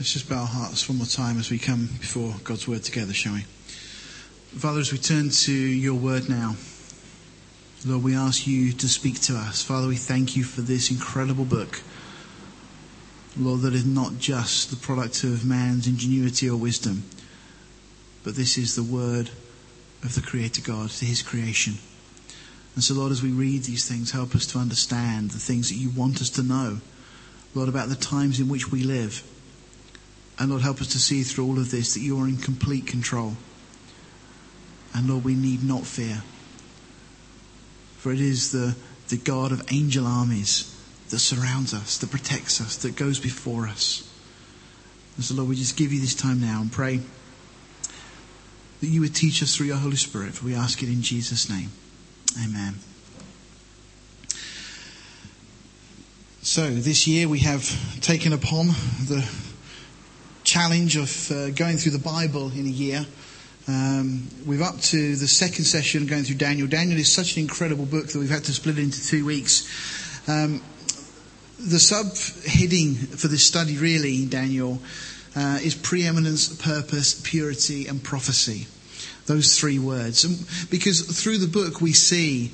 Let's just bow our hearts one more time as we come before God's word together, shall we? Father, as we turn to your word now, Lord, we ask you to speak to us. Father, we thank you for this incredible book. Lord, that is not just the product of man's ingenuity or wisdom, but this is the word of the Creator God to his creation. And so, Lord, as we read these things, help us to understand the things that you want us to know, Lord, about the times in which we live and Lord, help us to see through all of this that you are in complete control. And Lord, we need not fear. For it is the, the God of angel armies that surrounds us, that protects us, that goes before us. And so, Lord, we just give you this time now and pray that you would teach us through your Holy Spirit, for we ask it in Jesus' name. Amen. So, this year we have taken upon the challenge of uh, going through the Bible in a year. Um, we're up to the second session going through Daniel. Daniel is such an incredible book that we've had to split it into two weeks. Um, the subheading for this study, really, Daniel, uh, is preeminence, purpose, purity, and prophecy. Those three words. And because through the book we see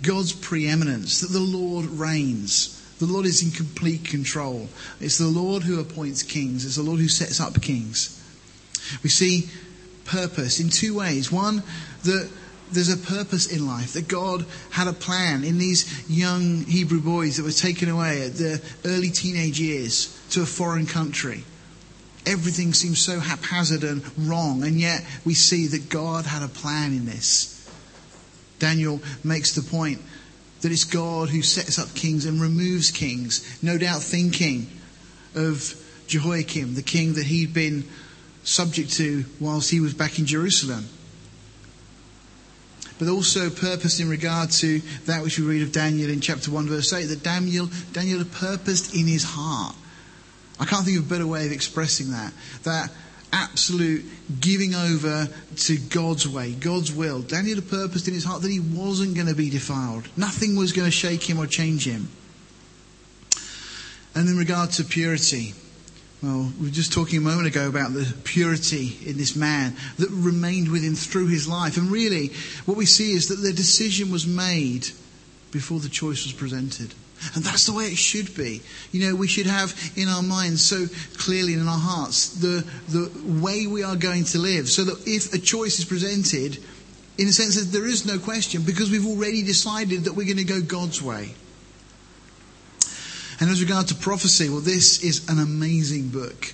God's preeminence, that the Lord reigns. The Lord is in complete control. It's the Lord who appoints kings. It's the Lord who sets up kings. We see purpose in two ways. One, that there's a purpose in life, that God had a plan in these young Hebrew boys that were taken away at the early teenage years to a foreign country. Everything seems so haphazard and wrong, and yet we see that God had a plan in this. Daniel makes the point that it's God who sets up kings and removes kings, no doubt thinking of Jehoiakim, the king that he'd been subject to whilst he was back in Jerusalem. But also purpose in regard to that which we read of Daniel in chapter 1 verse 8, that Daniel, Daniel had purposed in his heart. I can't think of a better way of expressing that. That absolute giving over to God's way, God's will. Daniel had purposed in his heart that he wasn't going to be defiled. Nothing was going to shake him or change him. And in regard to purity, well, we were just talking a moment ago about the purity in this man that remained with him through his life. And really, what we see is that the decision was made before the choice was presented. And that's the way it should be. You know, we should have in our minds so clearly in our hearts the, the way we are going to live so that if a choice is presented, in a sense that there is no question because we've already decided that we're going to go God's way. And as regard to prophecy, well, this is an amazing book.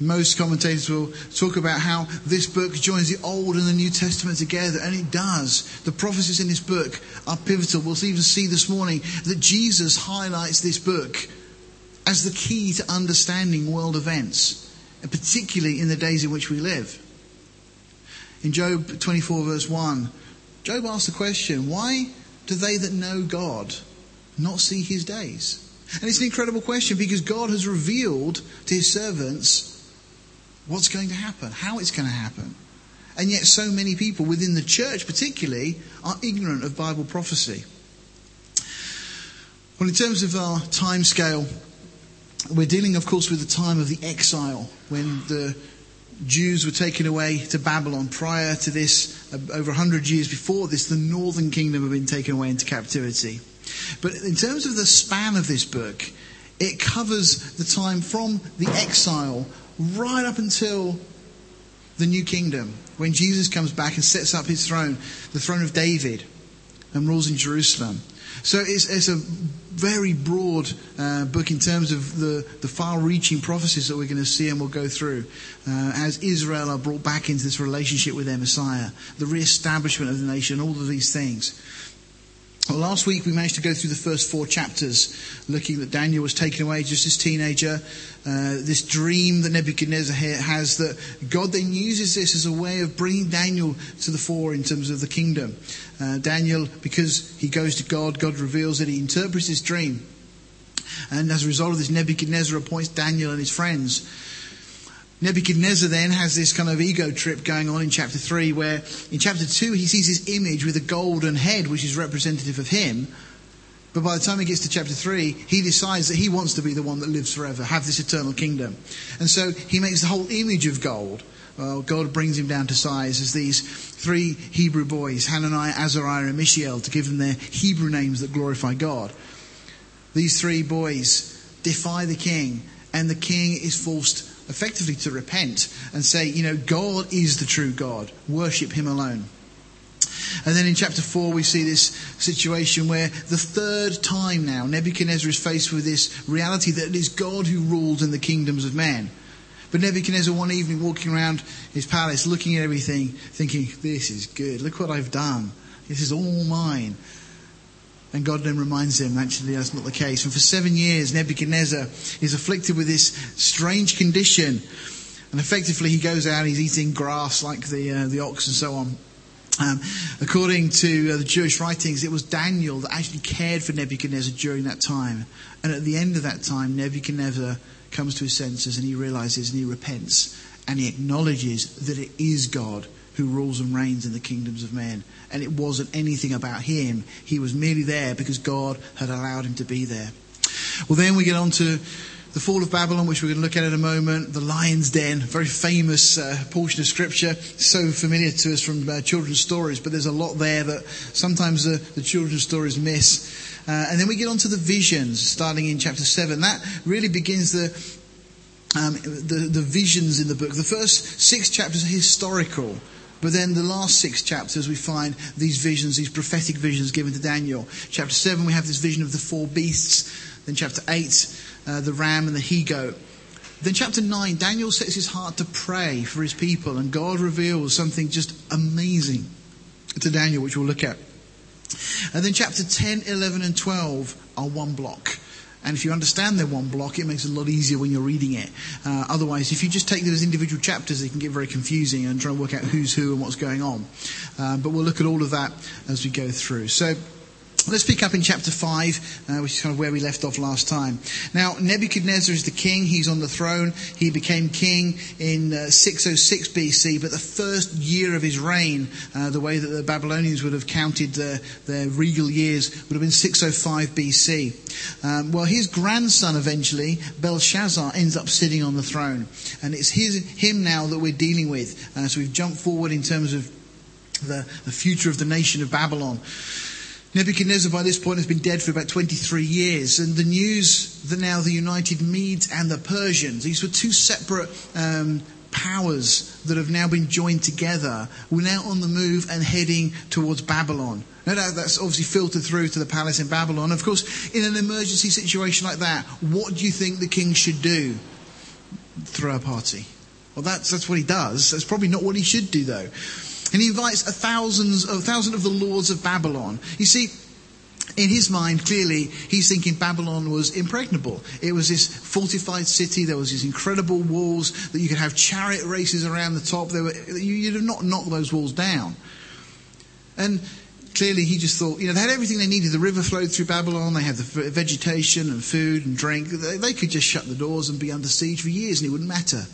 Most commentators will talk about how this book joins the Old and the New Testament together, and it does. The prophecies in this book are pivotal. We'll even see this morning that Jesus highlights this book as the key to understanding world events, and particularly in the days in which we live. In Job 24, verse 1, Job asks the question why do they that know God not see his days? And it's an incredible question because God has revealed to his servants what's going to happen, how it's going to happen. And yet, so many people within the church, particularly, are ignorant of Bible prophecy. Well, in terms of our time scale, we're dealing, of course, with the time of the exile when the Jews were taken away to Babylon. Prior to this, uh, over 100 years before this, the northern kingdom had been taken away into captivity. But in terms of the span of this book, it covers the time from the exile right up until the new kingdom, when Jesus comes back and sets up his throne, the throne of David, and rules in Jerusalem. So it's, it's a very broad uh, book in terms of the, the far reaching prophecies that we're going to see and we'll go through uh, as Israel are brought back into this relationship with their Messiah, the re establishment of the nation, all of these things. Well, last week we managed to go through the first four chapters, looking that Daniel was taken away just as a teenager. Uh, this dream that Nebuchadnezzar has that God then uses this as a way of bringing Daniel to the fore in terms of the kingdom. Uh, Daniel, because he goes to God, God reveals that he interprets his dream. And as a result of this, Nebuchadnezzar appoints Daniel and his friends Nebuchadnezzar then has this kind of ego trip going on in chapter 3, where in chapter 2 he sees his image with a golden head, which is representative of him. But by the time he gets to chapter 3, he decides that he wants to be the one that lives forever, have this eternal kingdom. And so he makes the whole image of gold. Well, God brings him down to size as these three Hebrew boys, Hananiah, Azariah, and Mishael, to give them their Hebrew names that glorify God. These three boys defy the king, and the king is forced effectively to repent and say, you know, God is the true God. Worship him alone. And then in chapter 4, we see this situation where the third time now Nebuchadnezzar is faced with this reality that it is God who rules in the kingdoms of men. But Nebuchadnezzar, one evening, walking around his palace, looking at everything, thinking, This is good. Look what I've done. This is all mine. And God then reminds him, actually, that's not the case. And for seven years, Nebuchadnezzar is afflicted with this strange condition. And effectively, he goes out, he's eating grass like the, uh, the ox and so on. Um, according to uh, the Jewish writings, it was Daniel that actually cared for Nebuchadnezzar during that time. And at the end of that time, Nebuchadnezzar comes to his senses and he realizes and he repents and he acknowledges that it is God who rules and reigns in the kingdoms of men. And it wasn't anything about him. He was merely there because God had allowed him to be there. Well, then we get on to the fall of Babylon, which we're going to look at in a moment, the lion's den, very famous uh, portion of scripture, so familiar to us from uh, children's stories, but there's a lot there that sometimes the, the children's stories miss. Uh, and then we get on to the visions, starting in chapter 7. That really begins the, um, the, the visions in the book. The first six chapters are historical. But then the last six chapters, we find these visions, these prophetic visions given to Daniel. Chapter 7, we have this vision of the four beasts. Then chapter 8, uh, the ram and the he goat. Then, chapter 9, Daniel sets his heart to pray for his people, and God reveals something just amazing to Daniel, which we'll look at. And then, chapter 10, 11, and 12 are one block. And if you understand they're one block, it makes it a lot easier when you're reading it. Uh, otherwise, if you just take them as individual chapters, it can get very confusing and try and work out who's who and what's going on. Uh, but we'll look at all of that as we go through. So, Let's pick up in chapter 5, uh, which is kind of where we left off last time. Now, Nebuchadnezzar is the king. He's on the throne. He became king in uh, 606 BC, but the first year of his reign, uh, the way that the Babylonians would have counted their, their regal years, would have been 605 BC. Um, well, his grandson eventually, Belshazzar, ends up sitting on the throne. And it's his, him now that we're dealing with. Uh, so we've jumped forward in terms of the, the future of the nation of Babylon. Nebuchadnezzar by this point has been dead for about 23 years, and the news that now the United Medes and the Persians, these were two separate um, powers that have now been joined together, were now on the move and heading towards Babylon. No doubt that's obviously filtered through to the palace in Babylon. Of course, in an emergency situation like that, what do you think the king should do? Throw a party. Well, that's, that's what he does. That's probably not what he should do, though. And he invites a, thousands, a thousand of the lords of Babylon. You see, in his mind, clearly, he's thinking Babylon was impregnable. It was this fortified city. There was these incredible walls that you could have chariot races around the top. Were, you'd have not knocked those walls down. And clearly, he just thought, you know, they had everything they needed. The river flowed through Babylon. They had the vegetation and food and drink. They could just shut the doors and be under siege for years, and it wouldn't matter.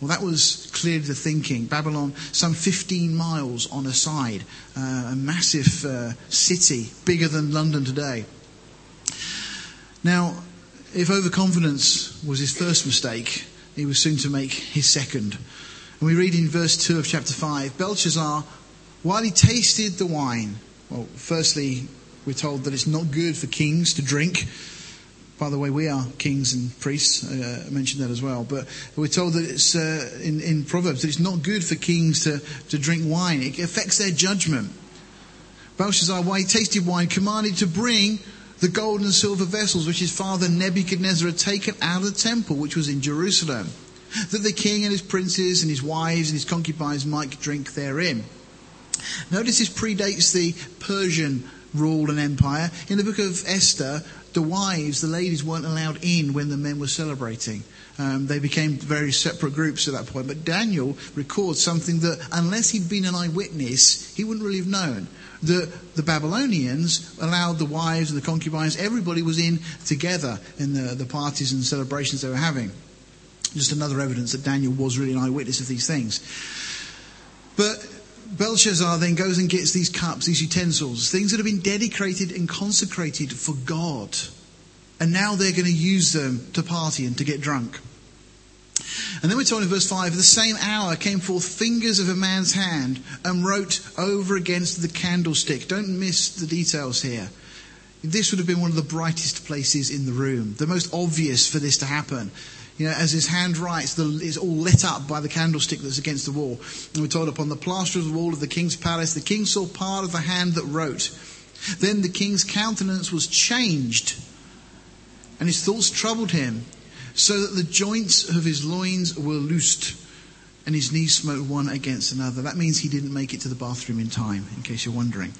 Well, that was clearly the thinking. Babylon, some 15 miles on a side, uh, a massive uh, city, bigger than London today. Now, if overconfidence was his first mistake, he was soon to make his second. And we read in verse 2 of chapter 5 Belshazzar, while he tasted the wine, well, firstly, we're told that it's not good for kings to drink. By the way, we are kings and priests. Uh, I mentioned that as well. But we're told that it's uh, in, in Proverbs that it's not good for kings to, to drink wine. It affects their judgment. Belshazzar, while he tasted wine, commanded to bring the gold and silver vessels which his father Nebuchadnezzar had taken out of the temple, which was in Jerusalem, that the king and his princes and his wives and his concubines might drink therein. Notice this predates the Persian rule and empire. In the book of Esther, the wives, the ladies weren't allowed in when the men were celebrating. Um, they became very separate groups at that point. But Daniel records something that, unless he'd been an eyewitness, he wouldn't really have known. The, the Babylonians allowed the wives and the concubines, everybody was in together in the, the parties and celebrations they were having. Just another evidence that Daniel was really an eyewitness of these things. But Belshazzar then goes and gets these cups, these utensils, things that have been dedicated and consecrated for God. And now they're going to use them to party and to get drunk. And then we're told in verse 5 the same hour came forth fingers of a man's hand and wrote over against the candlestick. Don't miss the details here. This would have been one of the brightest places in the room, the most obvious for this to happen. You know, as his hand writes, the, it's all lit up by the candlestick that's against the wall. And we're told upon the plaster of the wall of the king's palace, the king saw part of the hand that wrote. Then the king's countenance was changed, and his thoughts troubled him so that the joints of his loins were loosed and his knees smote one against another. That means he didn't make it to the bathroom in time, in case you're wondering.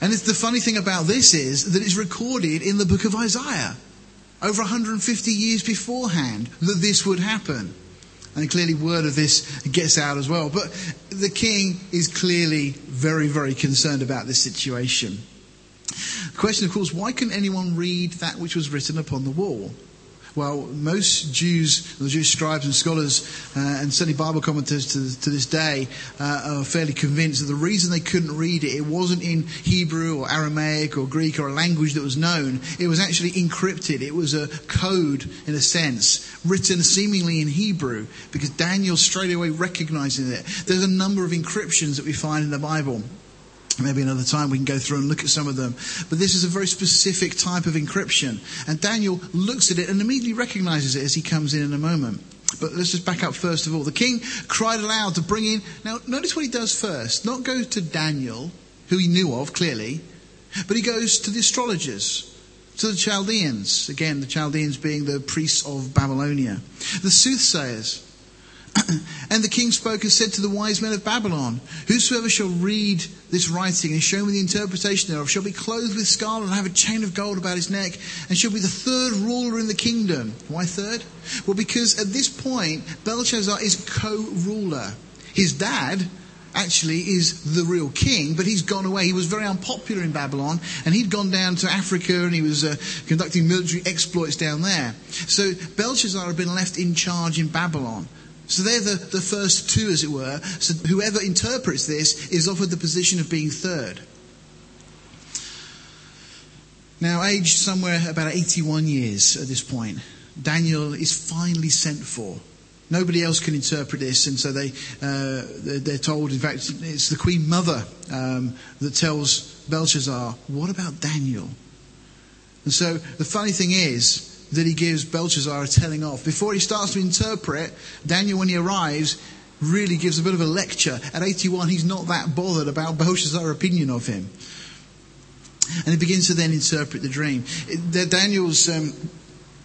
And the funny thing about this is that it's recorded in the book of Isaiah, over 150 years beforehand, that this would happen. And clearly, word of this gets out as well. But the king is clearly very, very concerned about this situation. The question, of course, why couldn't anyone read that which was written upon the wall? Well, most Jews, the Jewish scribes and scholars, uh, and certainly Bible commentators to, to this day, uh, are fairly convinced that the reason they couldn't read it, it wasn't in Hebrew or Aramaic or Greek or a language that was known. It was actually encrypted. It was a code, in a sense, written seemingly in Hebrew, because Daniel straight away recognizing it. There's a number of encryptions that we find in the Bible. Maybe another time we can go through and look at some of them. But this is a very specific type of encryption. And Daniel looks at it and immediately recognizes it as he comes in in a moment. But let's just back up first of all. The king cried aloud to bring in. Now, notice what he does first. Not go to Daniel, who he knew of clearly, but he goes to the astrologers, to the Chaldeans. Again, the Chaldeans being the priests of Babylonia. The soothsayers, and the king spoke and said to the wise men of Babylon, Whosoever shall read this writing and show me the interpretation thereof shall be clothed with scarlet and have a chain of gold about his neck and shall be the third ruler in the kingdom. Why third? Well, because at this point, Belshazzar is co-ruler. His dad actually is the real king, but he's gone away. He was very unpopular in Babylon, and he'd gone down to Africa and he was uh, conducting military exploits down there. So Belshazzar had been left in charge in Babylon. So they're the, the first two, as it were. So whoever interprets this is offered the position of being third. Now, aged somewhere about 81 years at this point, Daniel is finally sent for. Nobody else can interpret this, and so they, uh, they're told, in fact, it's the Queen Mother um, that tells Belshazzar, What about Daniel? And so the funny thing is, that he gives Belshazzar a telling off. Before he starts to interpret, Daniel, when he arrives, really gives a bit of a lecture. At 81, he's not that bothered about Belshazzar's opinion of him. And he begins to then interpret the dream. Daniel's um,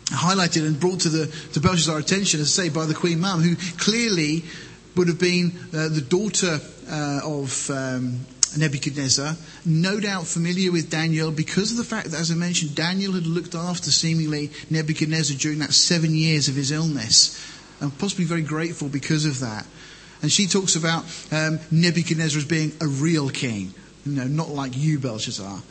highlighted and brought to, the, to Belshazzar's attention, as I say, by the Queen Mum, who clearly would have been uh, the daughter uh, of um, Nebuchadnezzar, no doubt familiar with Daniel because of the fact that, as I mentioned, Daniel had looked after seemingly Nebuchadnezzar during that seven years of his illness, and possibly very grateful because of that. And she talks about um, Nebuchadnezzar as being a real king, you know, not like you, Belshazzar.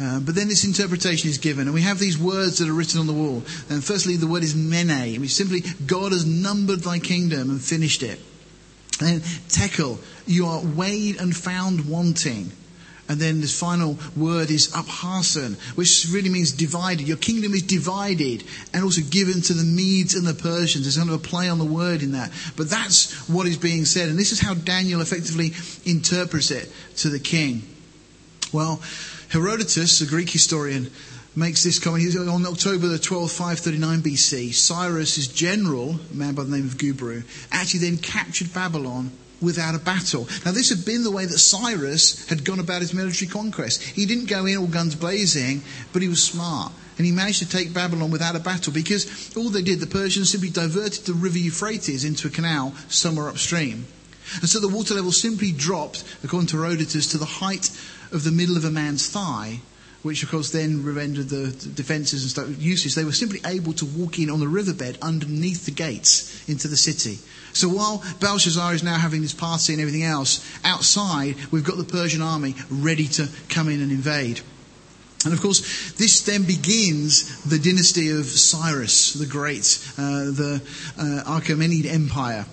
Um, but then this interpretation is given, and we have these words that are written on the wall. And firstly, the word is mene, which simply God has numbered thy kingdom and finished it. And tekel, you are weighed and found wanting. And then this final word is upharsin, which really means divided. Your kingdom is divided and also given to the Medes and the Persians. There's kind of a play on the word in that. But that's what is being said. And this is how Daniel effectively interprets it to the king. Well, Herodotus, a Greek historian, makes this comment. He's On October the 12th, 539 BC, Cyrus, his general, a man by the name of Gubru, actually then captured Babylon without a battle. Now, this had been the way that Cyrus had gone about his military conquest. He didn't go in all guns blazing, but he was smart. And he managed to take Babylon without a battle because all they did, the Persians simply diverted the river Euphrates into a canal somewhere upstream. And so the water level simply dropped, according to Herodotus, to the height of the middle of a man's thigh which of course then rendered the defences and stuff useless. They were simply able to walk in on the riverbed underneath the gates into the city. So while Belshazzar is now having this party and everything else, outside we've got the Persian army ready to come in and invade. And of course, this then begins the dynasty of Cyrus the Great, uh, the uh, Achaemenid Empire.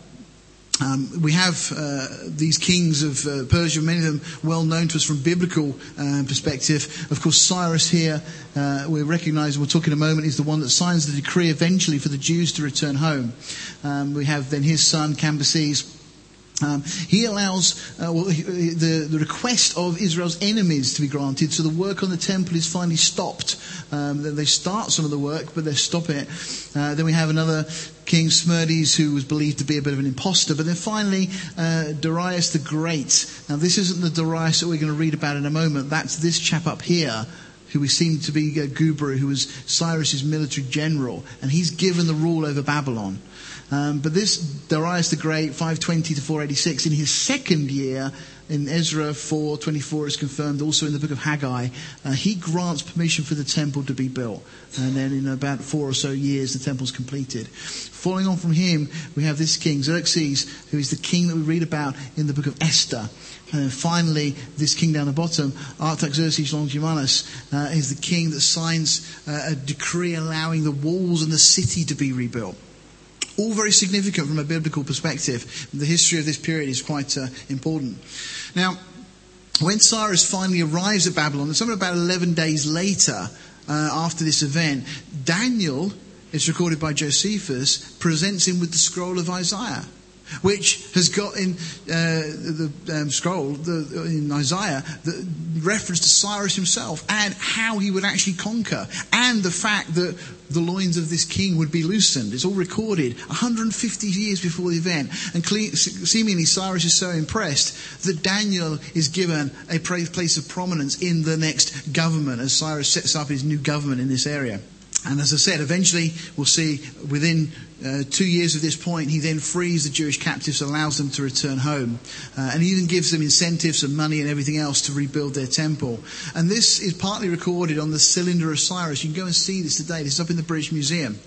Um, we have uh, these kings of uh, Persia, many of them well known to us from biblical uh, perspective. Of course, Cyrus here, uh, we recognize, we'll talk in a moment, is the one that signs the decree eventually for the Jews to return home. Um, we have then his son, Cambyses. Um, he allows uh, well, the, the request of Israel's enemies to be granted, so the work on the temple is finally stopped. Um, they start some of the work, but they stop it. Uh, then we have another King Smerdis, who was believed to be a bit of an impostor. But then finally, uh, Darius the Great. Now, this isn't the Darius that we're going to read about in a moment. That's this chap up here who we seem to be uh, Gubru, who was Cyrus's military general, and he's given the rule over Babylon. Um, but this Darius the Great, 520 to 486, in his second year, in Ezra 4:24 is confirmed. Also in the book of Haggai, uh, he grants permission for the temple to be built, and then in about four or so years, the temple's completed. Following on from him, we have this king Xerxes, who is the king that we read about in the book of Esther. And finally, this king down the bottom, Artaxerxes Longimanus, uh, is the king that signs uh, a decree allowing the walls and the city to be rebuilt. All very significant from a biblical perspective. The history of this period is quite uh, important. Now, when Cyrus finally arrives at Babylon, and somewhere about 11 days later, uh, after this event, Daniel, it's recorded by Josephus, presents him with the scroll of Isaiah which has got in uh, the um, scroll the, in Isaiah the reference to Cyrus himself and how he would actually conquer, and the fact that the loins of this king would be loosened. It's all recorded 150 years before the event, and seemingly Cyrus is so impressed that Daniel is given a place of prominence in the next government as Cyrus sets up his new government in this area. And as I said, eventually we'll see within uh, two years of this point, he then frees the Jewish captives, allows them to return home, uh, and even gives them incentives and money and everything else to rebuild their temple. And this is partly recorded on the cylinder of Cyrus. You can go and see this today. This is up in the British Museum.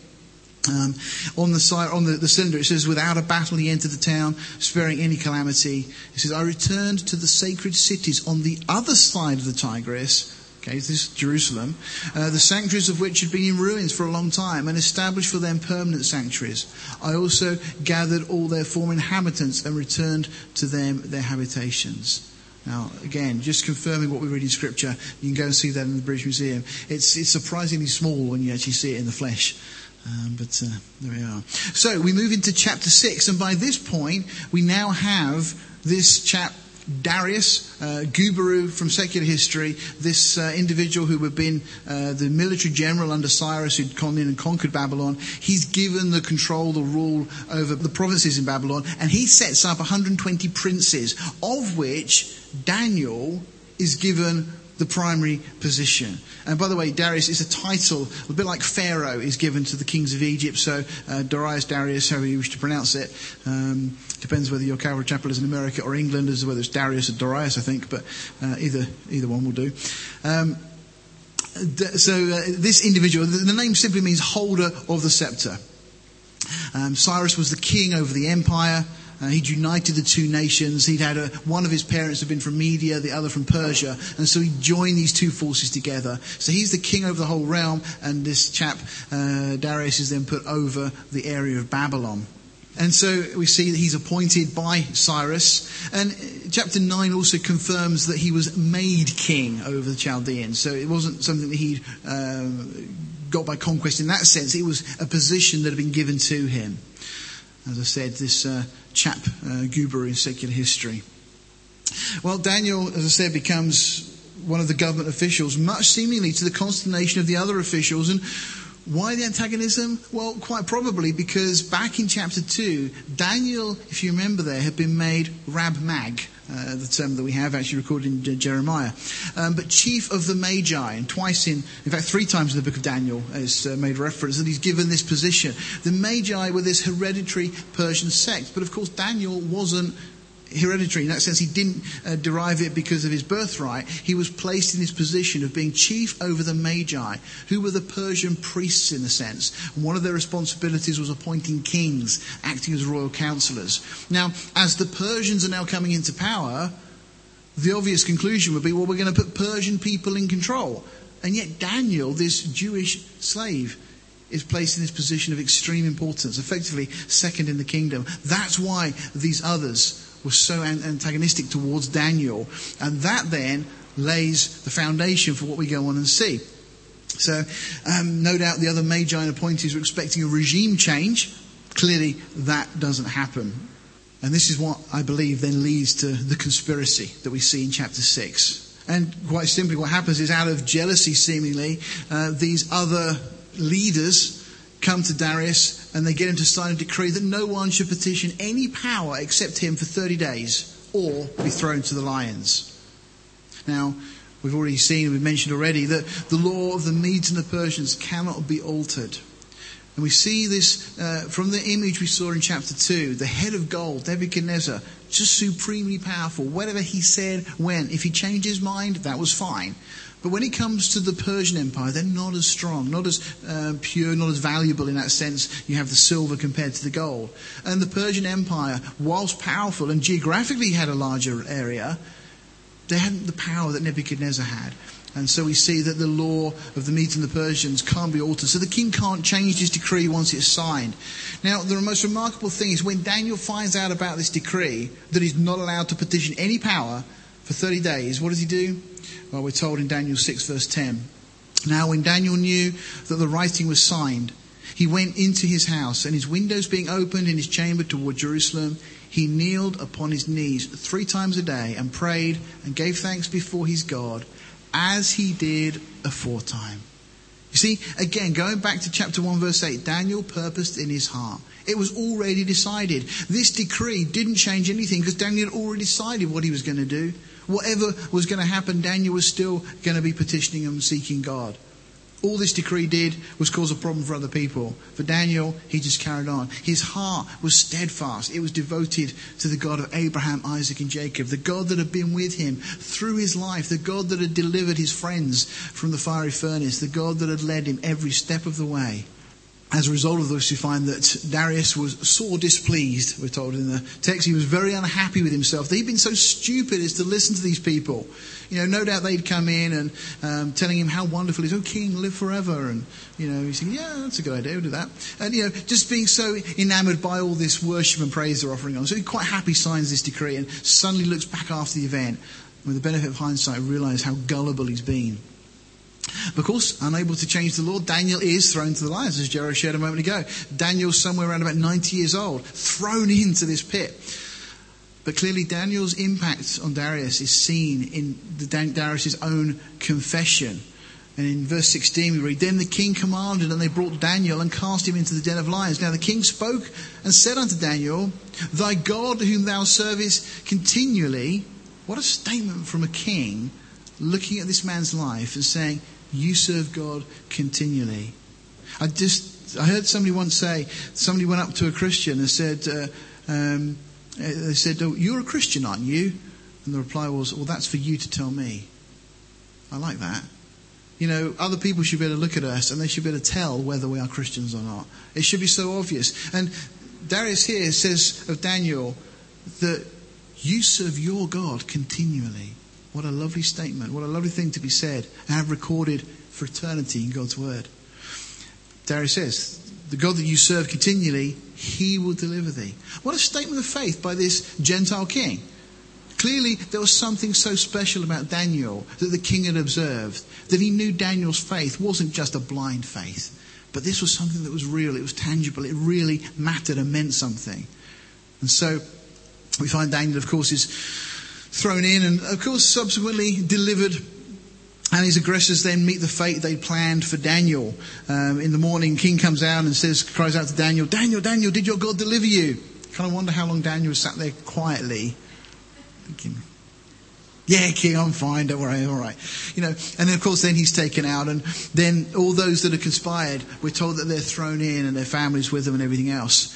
Um, on the on the, the, cylinder, it says, "Without a battle, he entered the town, sparing any calamity." It says, "I returned to the sacred cities on the other side of the Tigris." Okay, this is Jerusalem, uh, the sanctuaries of which had been in ruins for a long time and established for them permanent sanctuaries. I also gathered all their former inhabitants and returned to them their habitations. Now, again, just confirming what we read in Scripture, you can go and see that in the British Museum. It's, it's surprisingly small when you actually see it in the flesh. Um, but uh, there we are. So we move into chapter 6, and by this point, we now have this chap Darius uh, from secular history, this uh, individual who had been uh, the military general under Cyrus who'd gone in and conquered Babylon, he's given the control, the rule over the provinces in Babylon, and he sets up 120 princes, of which Daniel is given the primary position. And by the way, Darius is a title, a bit like Pharaoh is given to the kings of Egypt. So uh, Darius, Darius, however you wish to pronounce it. Um, depends whether your Calvary Chapel is in America or England, as whether it's Darius or Darius, I think. But uh, either either one will do. Um, so uh, this individual, the, name simply means holder of the scepter. Um, Cyrus was the king over the empire. Uh, he'd united the two nations. He'd had a, one of his parents had been from Media, the other from Persia, and so he joined these two forces together. So he's the king over the whole realm, and this chap uh, Darius is then put over the area of Babylon. And so we see that he's appointed by Cyrus. And chapter 9 also confirms that he was made king over the Chaldeans. So it wasn't something that he um, got by conquest in that sense. It was a position that had been given to him. As I said, this uh, chap, uh, Gubru in secular history. Well, Daniel, as I said, becomes one of the government officials, much seemingly to the consternation of the other officials. And why the antagonism? Well, quite probably because back in chapter 2, Daniel, if you remember there, had been made Rab Mag, uh, the term that we have actually recorded in Jeremiah. Um, but chief of the Magi, and twice in, in fact, three times in the book of Daniel is uh, made reference that he's given this position. The Magi were this hereditary Persian sect, but of course Daniel wasn't hereditary. In that sense, he didn't uh, derive it because of his birthright. He was placed in this position of being chief over the Magi, who were the Persian priests in a sense. And one of their responsibilities was appointing kings, acting as royal counselors. Now, as the Persians are now coming into power, the obvious conclusion would be, well, we're going to put Persian people in control. And yet Daniel, this Jewish slave, is placed in this position of extreme importance, effectively second in the kingdom. That's why these others were so antagonistic towards Daniel. And that then lays the foundation for what we go on and see. So, um, no doubt the other Magi and appointees were expecting a regime change. Clearly, that doesn't happen. And this is what I believe then leads to the conspiracy that we see in chapter 6. And quite simply, what happens is out of jealousy, seemingly, uh, these other leaders come to Darius and they get him to sign a decree that no one should petition any power except him for 30 days or be thrown to the lions. Now, we've already seen, we've mentioned already, that the law of the Medes and the Persians cannot be altered. And we see this uh, from the image we saw in chapter 2. The head of gold, Nebuchadnezzar, just supremely powerful. Whatever he said, when. If he changed his mind, that was fine. But when it comes to the Persian Empire, they're not as strong, not as uh, pure, not as valuable in that sense. You have the silver compared to the gold. And the Persian Empire, whilst powerful and geographically had a larger area, they hadn't the power that Nebuchadnezzar had. And so we see that the law of the Medes and the Persians can't be altered. So the king can't change his decree once it's signed. Now, the most remarkable thing is when Daniel finds out about this decree, that he's not allowed to petition any power for 30 days, what does he do? Well, we're told in Daniel 6, verse 10. Now, when Daniel knew that the writing was signed, he went into his house, and his windows being opened in his chamber toward Jerusalem, he kneeled upon his knees three times a day and prayed and gave thanks before his God, as he did aforetime. You see, again, going back to chapter 1, verse 8, Daniel purposed in his heart. It was already decided. This decree didn't change anything because Daniel had already decided what he was going to do. Whatever was going to happen, Daniel was still going to be petitioning and seeking God. All this decree did was cause a problem for other people. For Daniel, he just carried on. His heart was steadfast. It was devoted to the God of Abraham, Isaac, and Jacob, the God that had been with him through his life, the God that had delivered his friends from the fiery furnace, the God that had led him every step of the way as a result of this, we find that Darius was sore displeased, we're told in the text. He was very unhappy with himself. He'd been so stupid as to listen to these people. You know, no doubt they'd come in and um, telling him how wonderful he is. Oh, king, live forever. And, you know, he's saying, yeah, that's a good idea, we'll do that. And, you know, just being so enamored by all this worship and praise they're offering on. So he's quite happy signs this decree and suddenly looks back after the event. With the benefit of hindsight, realizes how gullible he's been. Of course, unable to change the law, Daniel is thrown to the lions, as Jerry shared a moment ago. Daniel's somewhere around about 90 years old, thrown into this pit. But clearly, Daniel's impact on Darius is seen in the Darius's own confession. And in verse 16 we read, Then the king commanded, and they brought Daniel and cast him into the den of lions. Now the king spoke and said unto Daniel, Thy God whom thou servest continually. What a statement from a king looking at this man's life and saying, you serve God continually. I just, I heard somebody once say, somebody went up to a Christian and said, uh, um, they said, oh, you're a Christian, aren't you? And the reply was, well, that's for you to tell me. I like that. You know, other people should be able to look at us and they should be able to tell whether we are Christians or not. It should be so obvious. And Darius here says of Daniel that you serve your God continually. What a lovely statement. What a lovely thing to be said and have recorded for eternity in God's word. Darius says, The God that you serve continually, he will deliver thee. What a statement of faith by this Gentile king. Clearly, there was something so special about Daniel that the king had observed, that he knew Daniel's faith wasn't just a blind faith, but this was something that was real, it was tangible, it really mattered and meant something. And so, we find Daniel, of course, is thrown in and, of course, subsequently delivered. And his aggressors then meet the fate they planned for Daniel. Um, in the morning, King comes out and says, cries out to Daniel, Daniel, Daniel, did your God deliver you? Kind of wonder how long Daniel sat there quietly, thinking, yeah, King, I'm fine. Don't worry. All right. You know, and then of course, then he's taken out, and then all those that are conspired, we're told that they're thrown in, and their families with them, and everything else.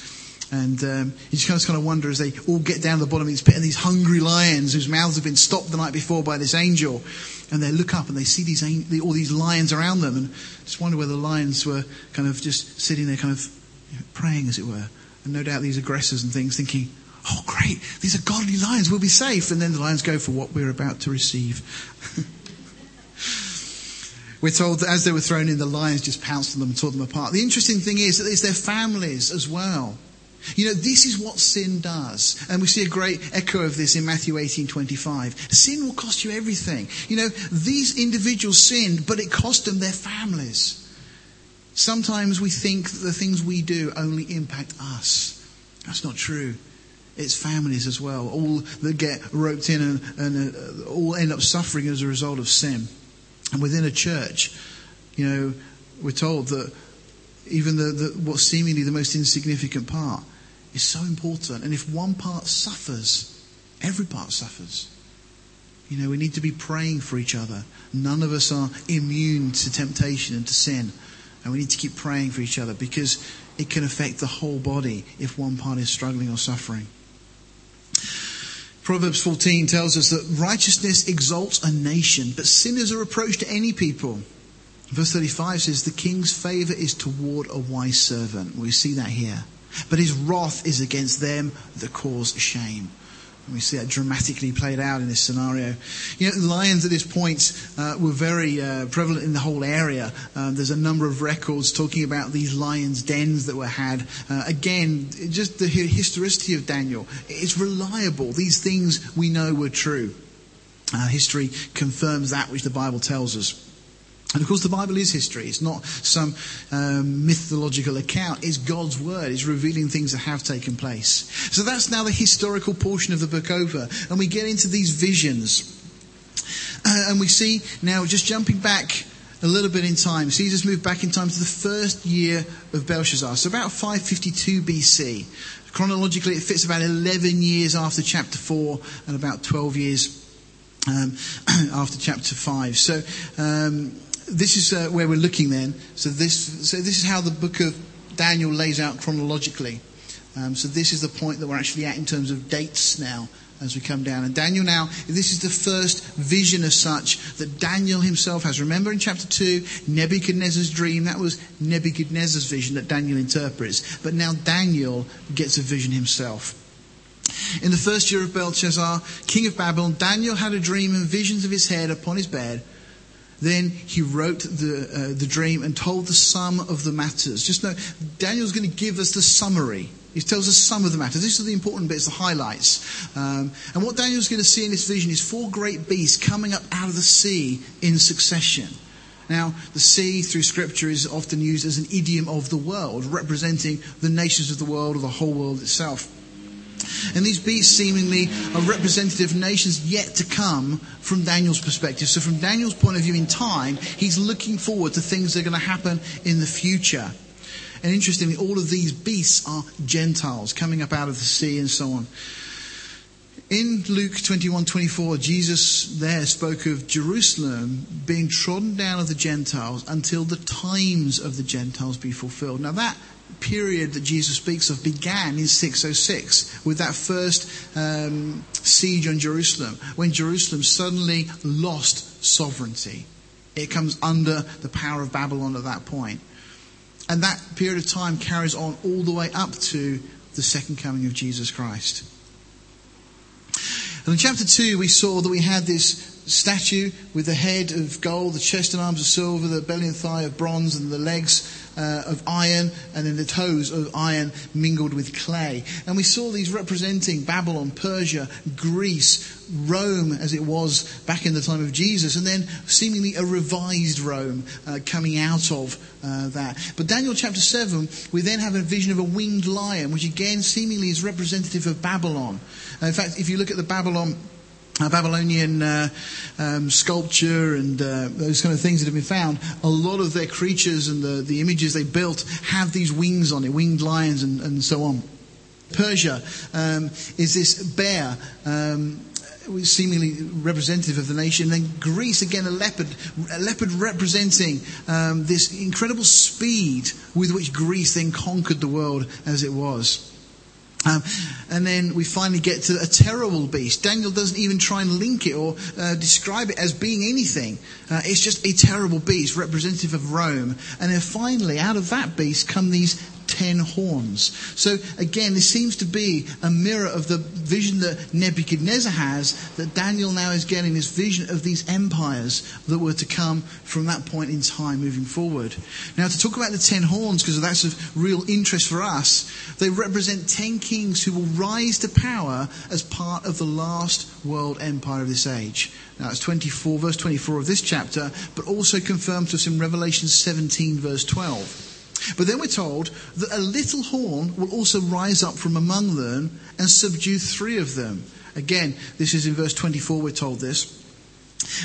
And um, you just kind of, kind of wonder as they all get down to the bottom of this pit, and these hungry lions whose mouths have been stopped the night before by this angel, and they look up and they see these all these lions around them, and just wonder whether the lions were kind of just sitting there, kind of praying, as it were. And no doubt these aggressors and things thinking, "Oh, great! These are godly lions. We'll be safe." And then the lions go for what we're about to receive. we're told that as they were thrown in, the lions just pounced on them and tore them apart. The interesting thing is that it's their families as well. You know, this is what sin does. And we see a great echo of this in Matthew 18, 25. Sin will cost you everything. You know, these individuals sinned, but it cost them their families. Sometimes we think that the things we do only impact us. That's not true. It's families as well, all that get roped in and, and uh, all end up suffering as a result of sin. And within a church, you know, we're told that even the, the, what's seemingly the most insignificant part is so important. And if one part suffers, every part suffers. You know, we need to be praying for each other. None of us are immune to temptation and to sin. And we need to keep praying for each other because it can affect the whole body if one part is struggling or suffering. Proverbs 14 tells us that righteousness exalts a nation, but sinners are reproach to any people. Verse 35 says, The king's favor is toward a wise servant. We see that here. But his wrath is against them that cause shame. And we see that dramatically played out in this scenario. You know, lions at this point uh, were very uh, prevalent in the whole area. Uh, there's a number of records talking about these lions' dens that were had. Uh, again, just the historicity of Daniel. It's reliable. These things we know were true. Uh, history confirms that which the Bible tells us. And of course, the Bible is history. It's not some um, mythological account. It's God's word. It's revealing things that have taken place. So that's now the historical portion of the book over. And we get into these visions. Uh, and we see now, just jumping back a little bit in time, Caesar's moved back in time to the first year of Belshazzar. So about 552 BC. Chronologically, it fits about 11 years after chapter 4 and about 12 years um, after chapter 5. So, um, this is uh, where we're looking then. So this, so this is how the book of Daniel lays out chronologically. Um, so this is the point that we're actually at in terms of dates now as we come down. And Daniel now, this is the first vision as such that Daniel himself has. Remember in chapter 2, Nebuchadnezzar's dream, that was Nebuchadnezzar's vision that Daniel interprets. But now Daniel gets a vision himself. In the first year of Belshazzar, king of Babylon, Daniel had a dream and visions of his head upon his bed then he wrote the, uh, the dream and told the sum of the matters. Just know, Daniel's going to give us the summary. He tells us some of the matters. These are the important bits, the highlights. Um, and what Daniel's going to see in this vision is four great beasts coming up out of the sea in succession. Now, the sea through scripture is often used as an idiom of the world, representing the nations of the world or the whole world itself. And these beasts seemingly are representative nations yet to come from Daniel's perspective. So, from Daniel's point of view in time, he's looking forward to things that are going to happen in the future. And interestingly, all of these beasts are Gentiles coming up out of the sea and so on. In Luke 21:24, Jesus there spoke of Jerusalem being trodden down of the Gentiles until the times of the Gentiles be fulfilled. Now that period that Jesus speaks of began in 606 with that first um, siege on Jerusalem, when Jerusalem suddenly lost sovereignty. It comes under the power of Babylon at that point. And that period of time carries on all the way up to the second coming of Jesus Christ. And in chapter 2, we saw that we had this statue with the head of gold, the chest and arms of silver, the belly and thigh of bronze, and the legs uh, of iron, and then the toes of iron mingled with clay. And we saw these representing Babylon, Persia, Greece, Rome as it was back in the time of Jesus, and then seemingly a revised Rome uh, coming out of uh, that. But Daniel chapter 7, we then have a vision of a winged lion, which again seemingly is representative of Babylon. Uh, in fact, if you look at the Babylon Babylonian uh, um, sculpture and uh, those kind of things that have been found, a lot of their creatures and the, the images they built have these wings on it, winged lions and, and so on. Persia um, is this bear. Um, seemingly representative of the nation. Then Greece, again, a leopard, a leopard representing um, this incredible speed with which Greece then conquered the world as it was. Um, and then we finally get to a terrible beast. Daniel doesn't even try and link it or uh, describe it as being anything. Uh, it's just a terrible beast, representative of Rome. And then finally, out of that beast come these ten horns. So again, this seems to be a mirror of the vision that Nebuchadnezzar has, that Daniel now is getting this vision of these empires that were to come from that point in time moving forward. Now, to talk about the ten horns, because that's of real interest for us, they represent ten kings who will rise to power as part of the last world empire of this age. Now, it's 24, verse 24 of this chapter, but also confirmed to us in Revelation 17, verse 12. But then we're told that a little horn will also rise up from among them and subdue three of them. Again, this is in verse 24, we're told this.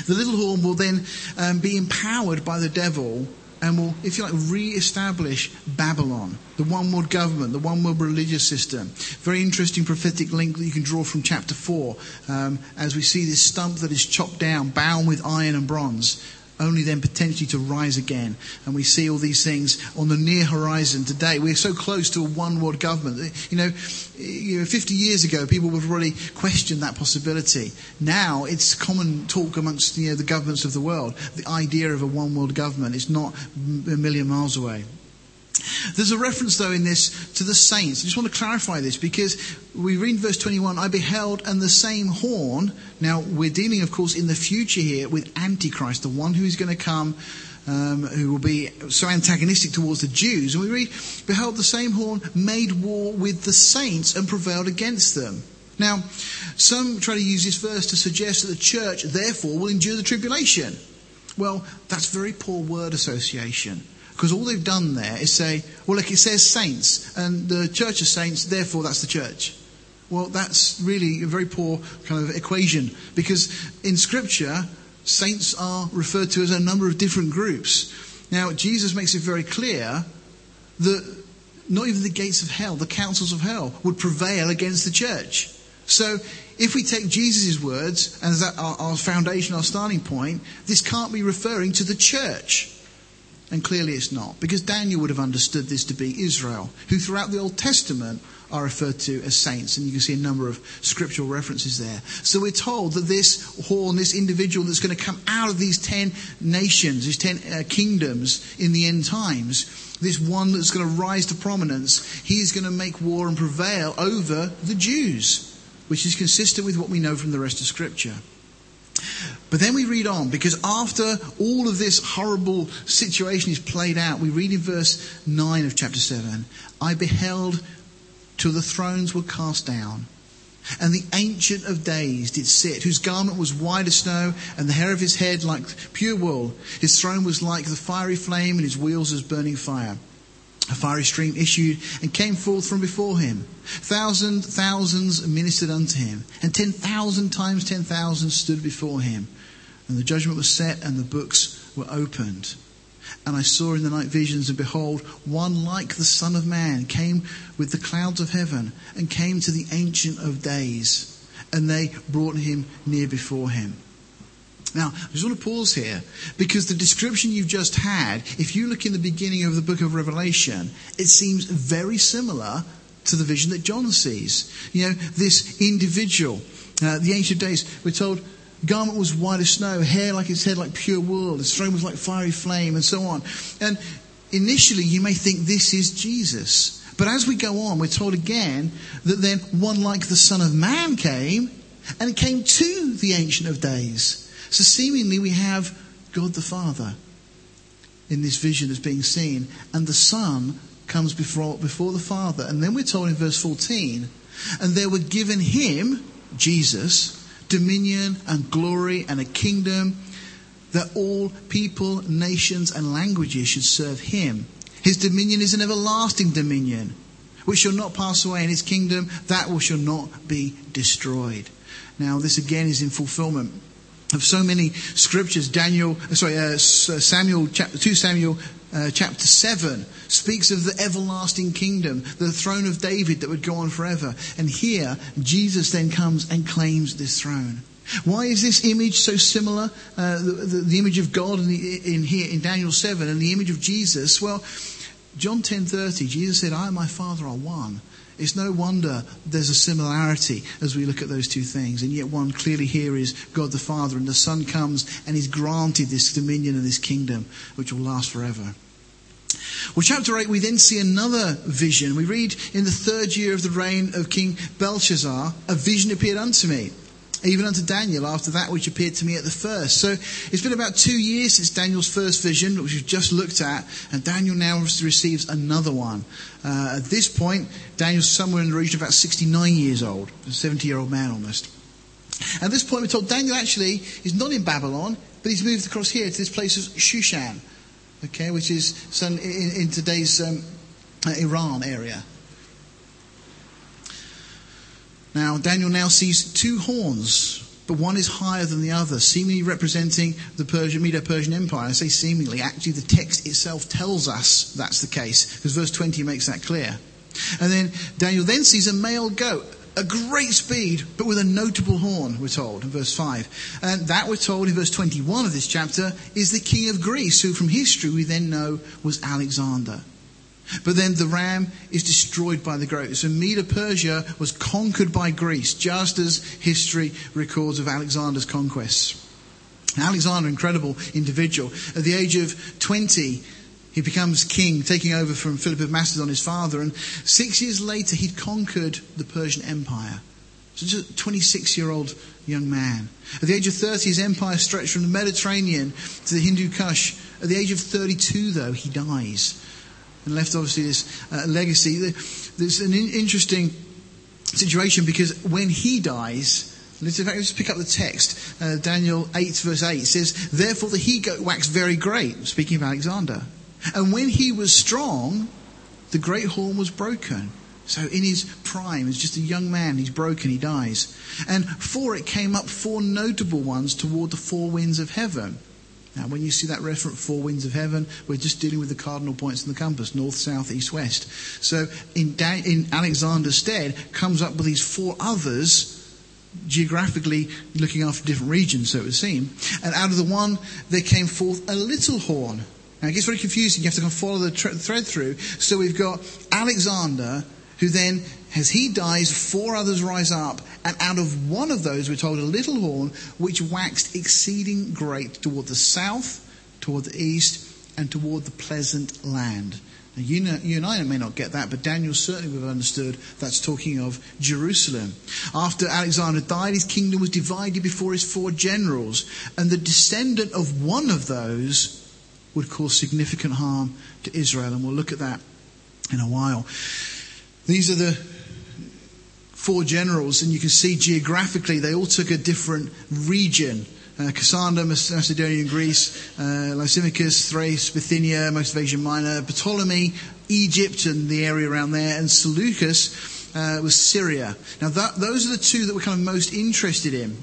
The little horn will then um, be empowered by the devil and will, if you like, re-establish Babylon, the one world government, the one world religious system. Very interesting prophetic link that you can draw from chapter 4 um, as we see this stump that is chopped down, bound with iron and bronze only then potentially to rise again. And we see all these things on the near horizon today. We're so close to a one world government. You know, you know, 50 years ago, people would really question that possibility. Now, it's common talk amongst you know, the governments of the world. The idea of a one world government is not a million miles away. There's a reference, though, in this to the saints. I just want to clarify this because we read in verse 21 I beheld, and the same horn. Now, we're dealing, of course, in the future here with Antichrist, the one who is going to come. Um, who will be so antagonistic towards the Jews. And we read, Behold, the same horn made war with the saints and prevailed against them. Now, some try to use this verse to suggest that the church, therefore, will endure the tribulation. Well, that's very poor word association. Because all they've done there is say, well, look, it says saints, and the church of saints, therefore that's the church. Well, that's really a very poor kind of equation, because in Scripture, saints are referred to as a number of different groups. Now, Jesus makes it very clear that not even the gates of hell, the councils of hell, would prevail against the church. So, if we take Jesus' words as our, our foundation, our starting point, this can't be referring to the church. And clearly it's not, because Daniel would have understood this to be Israel, who throughout the Old Testament are referred to as saints, and you can see a number of scriptural references there. So we're told that this horn, this individual that's going to come out of these ten nations, these ten uh, kingdoms in the end times, this one that's going to rise to prominence, he's going to make war and prevail over the Jews, which is consistent with what we know from the rest of Scripture. But then we read on, because after all of this horrible situation is played out, we read in verse 9 of chapter 7 I beheld till the thrones were cast down, and the Ancient of Days did sit, whose garment was white as snow, and the hair of his head like pure wool. His throne was like the fiery flame, and his wheels as burning fire. A fiery stream issued and came forth from before him. Thousand thousands ministered unto him, and ten thousand times ten thousand stood before him. And the judgment was set, and the books were opened. And I saw in the night visions, and behold, one like the Son of Man came with the clouds of heaven, and came to the Ancient of Days. And they brought him near before him. Now, I just want to pause here because the description you've just had, if you look in the beginning of the book of Revelation, it seems very similar to the vision that John sees. You know, this individual, uh, the ancient days, we're told garment was white as snow, hair like his head like pure wool, his throne was like fiery flame, and so on. And initially, you may think this is Jesus. But as we go on, we're told again that then one like the Son of Man came, and it came to the Ancient of Days. So seemingly we have God the Father in this vision as being seen, and the Son comes before, before the Father. And then we're told in verse 14, and there were given him, Jesus, dominion and glory and a kingdom that all people, nations, and languages should serve him. His dominion is an everlasting dominion which shall not pass away, and his kingdom that which shall not be destroyed. Now, this again is in fulfillment of so many scriptures. Daniel, uh, sorry, uh, uh, Samuel, chapter, 2 Samuel uh, chapter 7 speaks of the everlasting kingdom, the throne of David that would go on forever. And here, Jesus then comes and claims this throne. Why is this image so similar? Uh, the, the, the, image of God in, the, in, here in Daniel 7 and the image of Jesus? Well, John 10:30, Jesus said, "I and my Father are one." It's no wonder there's a similarity as we look at those two things. And yet, one clearly here is God the Father, and the Son comes and is granted this dominion and this kingdom which will last forever. Well, chapter 8, we then see another vision. We read, In the third year of the reign of King Belshazzar, a vision appeared unto me, even unto Daniel, after that which appeared to me at the first. So it's been about two years since Daniel's first vision, which we've just looked at, and Daniel now receives another one. Uh, at this point, Daniel's somewhere in the region of about 69 years old, a 70 year old man almost. At this point, we're told Daniel actually is not in Babylon, but he's moved across here to this place of Shushan okay, which is in, in today's um, Iran area. Now, Daniel now sees two horns, but one is higher than the other, seemingly representing the Persian, Medo-Persian Empire. I say seemingly, actually the text itself tells us that's the case, because verse 20 makes that clear. And then Daniel then sees a male goat a great speed, but with a notable horn, we're told in verse 5. And that, we're told in verse 21 of this chapter, is the king of Greece, who from history we then know was Alexander. But then the ram is destroyed by the goat. So Medo Persia was conquered by Greece, just as history records of Alexander's conquests. Alexander, incredible individual. At the age of 20, he becomes king, taking over from Philip of Macedon, his father, and six years later he'd conquered the Persian Empire. So just a 26 year old young man. At the age of 30, his empire stretched from the Mediterranean to the Hindu Kush. At the age of 32, though, he dies and left obviously this uh, legacy. There's an interesting situation because when he dies, let's, in fact, let's pick up the text. Uh, Daniel 8, verse 8 says, Therefore the he goat waxed very great, speaking of Alexander. And when he was strong, the great horn was broken. So in his prime, as just a young man, he's broken, he dies. And for it came up four notable ones toward the four winds of heaven. Now, when you see that reference, four winds of heaven, we're just dealing with the cardinal points in the compass, north, south, east, west. So in, da- in Alexander's stead, comes up with these four others, geographically looking after different regions, so it would seem. And out of the one, there came forth a little horn now it gets very confusing. You have to kind of follow the thread through. So we've got Alexander, who then, as he dies, four others rise up, and out of one of those we're told a little horn, which waxed exceeding great toward the south, toward the east, and toward the pleasant land. Now, you, know, you and I may not get that, but Daniel certainly would have understood that's talking of Jerusalem. After Alexander died, his kingdom was divided before his four generals, and the descendant of one of those would cause significant harm to Israel, and we'll look at that in a while. These are the four generals, and you can see geographically they all took a different region. Uh, Cassander, Macedonia and Greece, uh, Lysimachus, Thrace, Bithynia, most of Asia Minor, Ptolemy, Egypt and the area around there, and Seleucus uh, was Syria. Now that, those are the two that we're kind of most interested in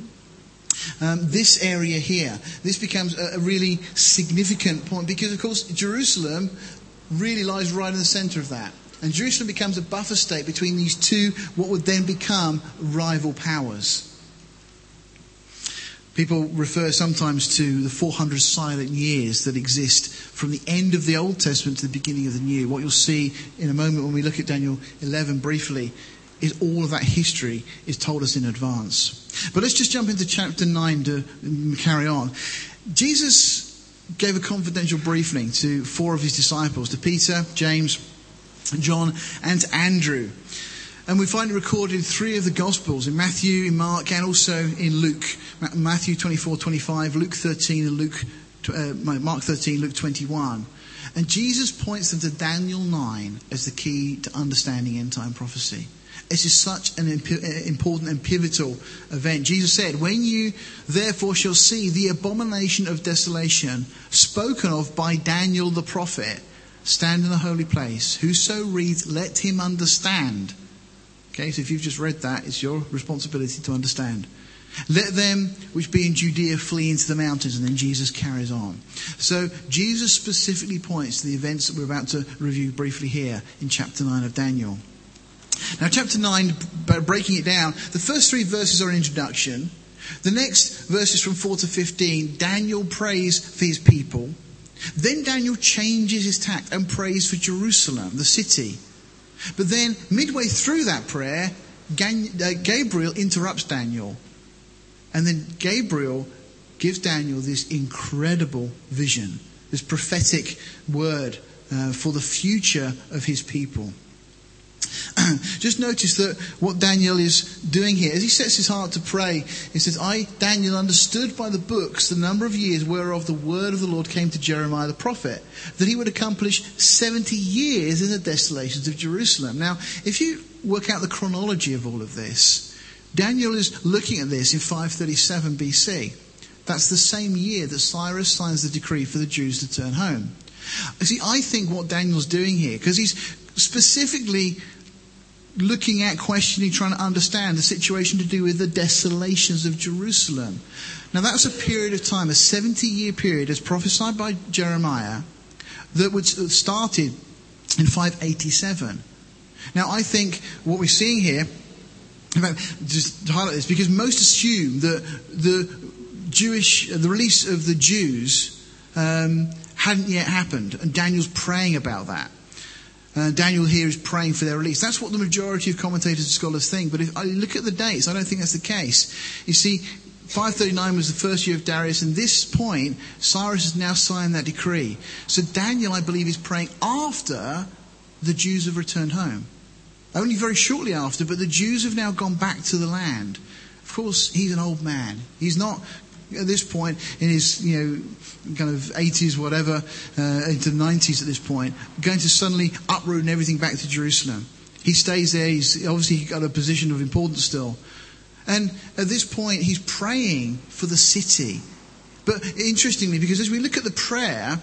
um, this area here. This becomes a, a really significant point because, of course, Jerusalem really lies right in the center of that. And Jerusalem becomes a buffer state between these two, what would then become rival powers. People refer sometimes to the 400 silent years that exist from the end of the Old Testament to the beginning of the New. What you'll see in a moment when we look at Daniel 11 briefly is all of that history is told us in advance. But let's just jump into chapter 9 to carry on. Jesus gave a confidential briefing to four of his disciples, to Peter, James, John, and Andrew. And we find it recorded in three of the Gospels, in Matthew, in Mark, and also in Luke. Matthew 24, 25, Luke 13, and Luke, uh, Mark 13, Luke 21. And Jesus points them to Daniel 9 as the key to understanding end time prophecy. This is such an important and pivotal event. Jesus said, When you therefore shall see the abomination of desolation spoken of by Daniel the prophet, stand in the holy place. Whoso reads, let him understand. Okay, so if you've just read that, it's your responsibility to understand. Let them which be in Judea flee into the mountains, and then Jesus carries on. So Jesus specifically points to the events that we're about to review briefly here in chapter 9 of Daniel. Now, chapter 9, breaking it down, the first three verses are an introduction. The next verses from 4 to 15, Daniel prays for his people. Then Daniel changes his tack and prays for Jerusalem, the city. But then, midway through that prayer, uh, Gabriel interrupts Daniel. And then Gabriel gives Daniel this incredible vision, this prophetic word uh, for the future of his people. Just notice that what Daniel is doing here, as he sets his heart to pray, he says, I, Daniel, understood by the books the number of years whereof the word of the Lord came to Jeremiah the prophet, that he would accomplish 70 years in the desolations of Jerusalem. Now, if you work out the chronology of all of this, Daniel is looking at this in 537 BC. That's the same year that Cyrus signs the decree for the Jews to turn home. See, I think what Daniel's doing here, because he's specifically looking at, questioning, trying to understand the situation to do with the desolations of Jerusalem. Now, that was a period of time, a 70 year period, as prophesied by Jeremiah, that would started in 587. Now, I think what we're seeing here, in fact, just to highlight this, because most assume that the Jewish, the release of the Jews um, hadn't yet happened, and Daniel's praying about that. Uh, Daniel here is praying for their release. That's what the majority of commentators and scholars think. But if I look at the dates, I don't think that's the case. You see, 539 was the first year of Darius, and this point, Cyrus has now signed that decree. So Daniel, I believe, is praying after the Jews have returned home. Only very shortly after, but the Jews have now gone back to the land. Of course, he's an old man. He's not at this point in his you know kind of 80s whatever uh, into the 90s at this point going to suddenly uproot everything back to jerusalem. He stays there. He's obviously got a position of importance still. And at this point he's praying for the city. But interestingly because as we look at the prayer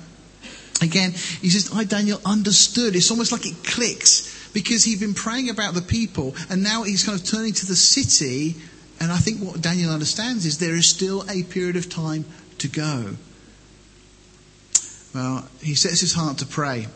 again he says i daniel understood. It's almost like it clicks because he'd been praying about the people and now he's kind of turning to the city and I think what Daniel understands is there is still a period of time to go. Well, he sets his heart to pray.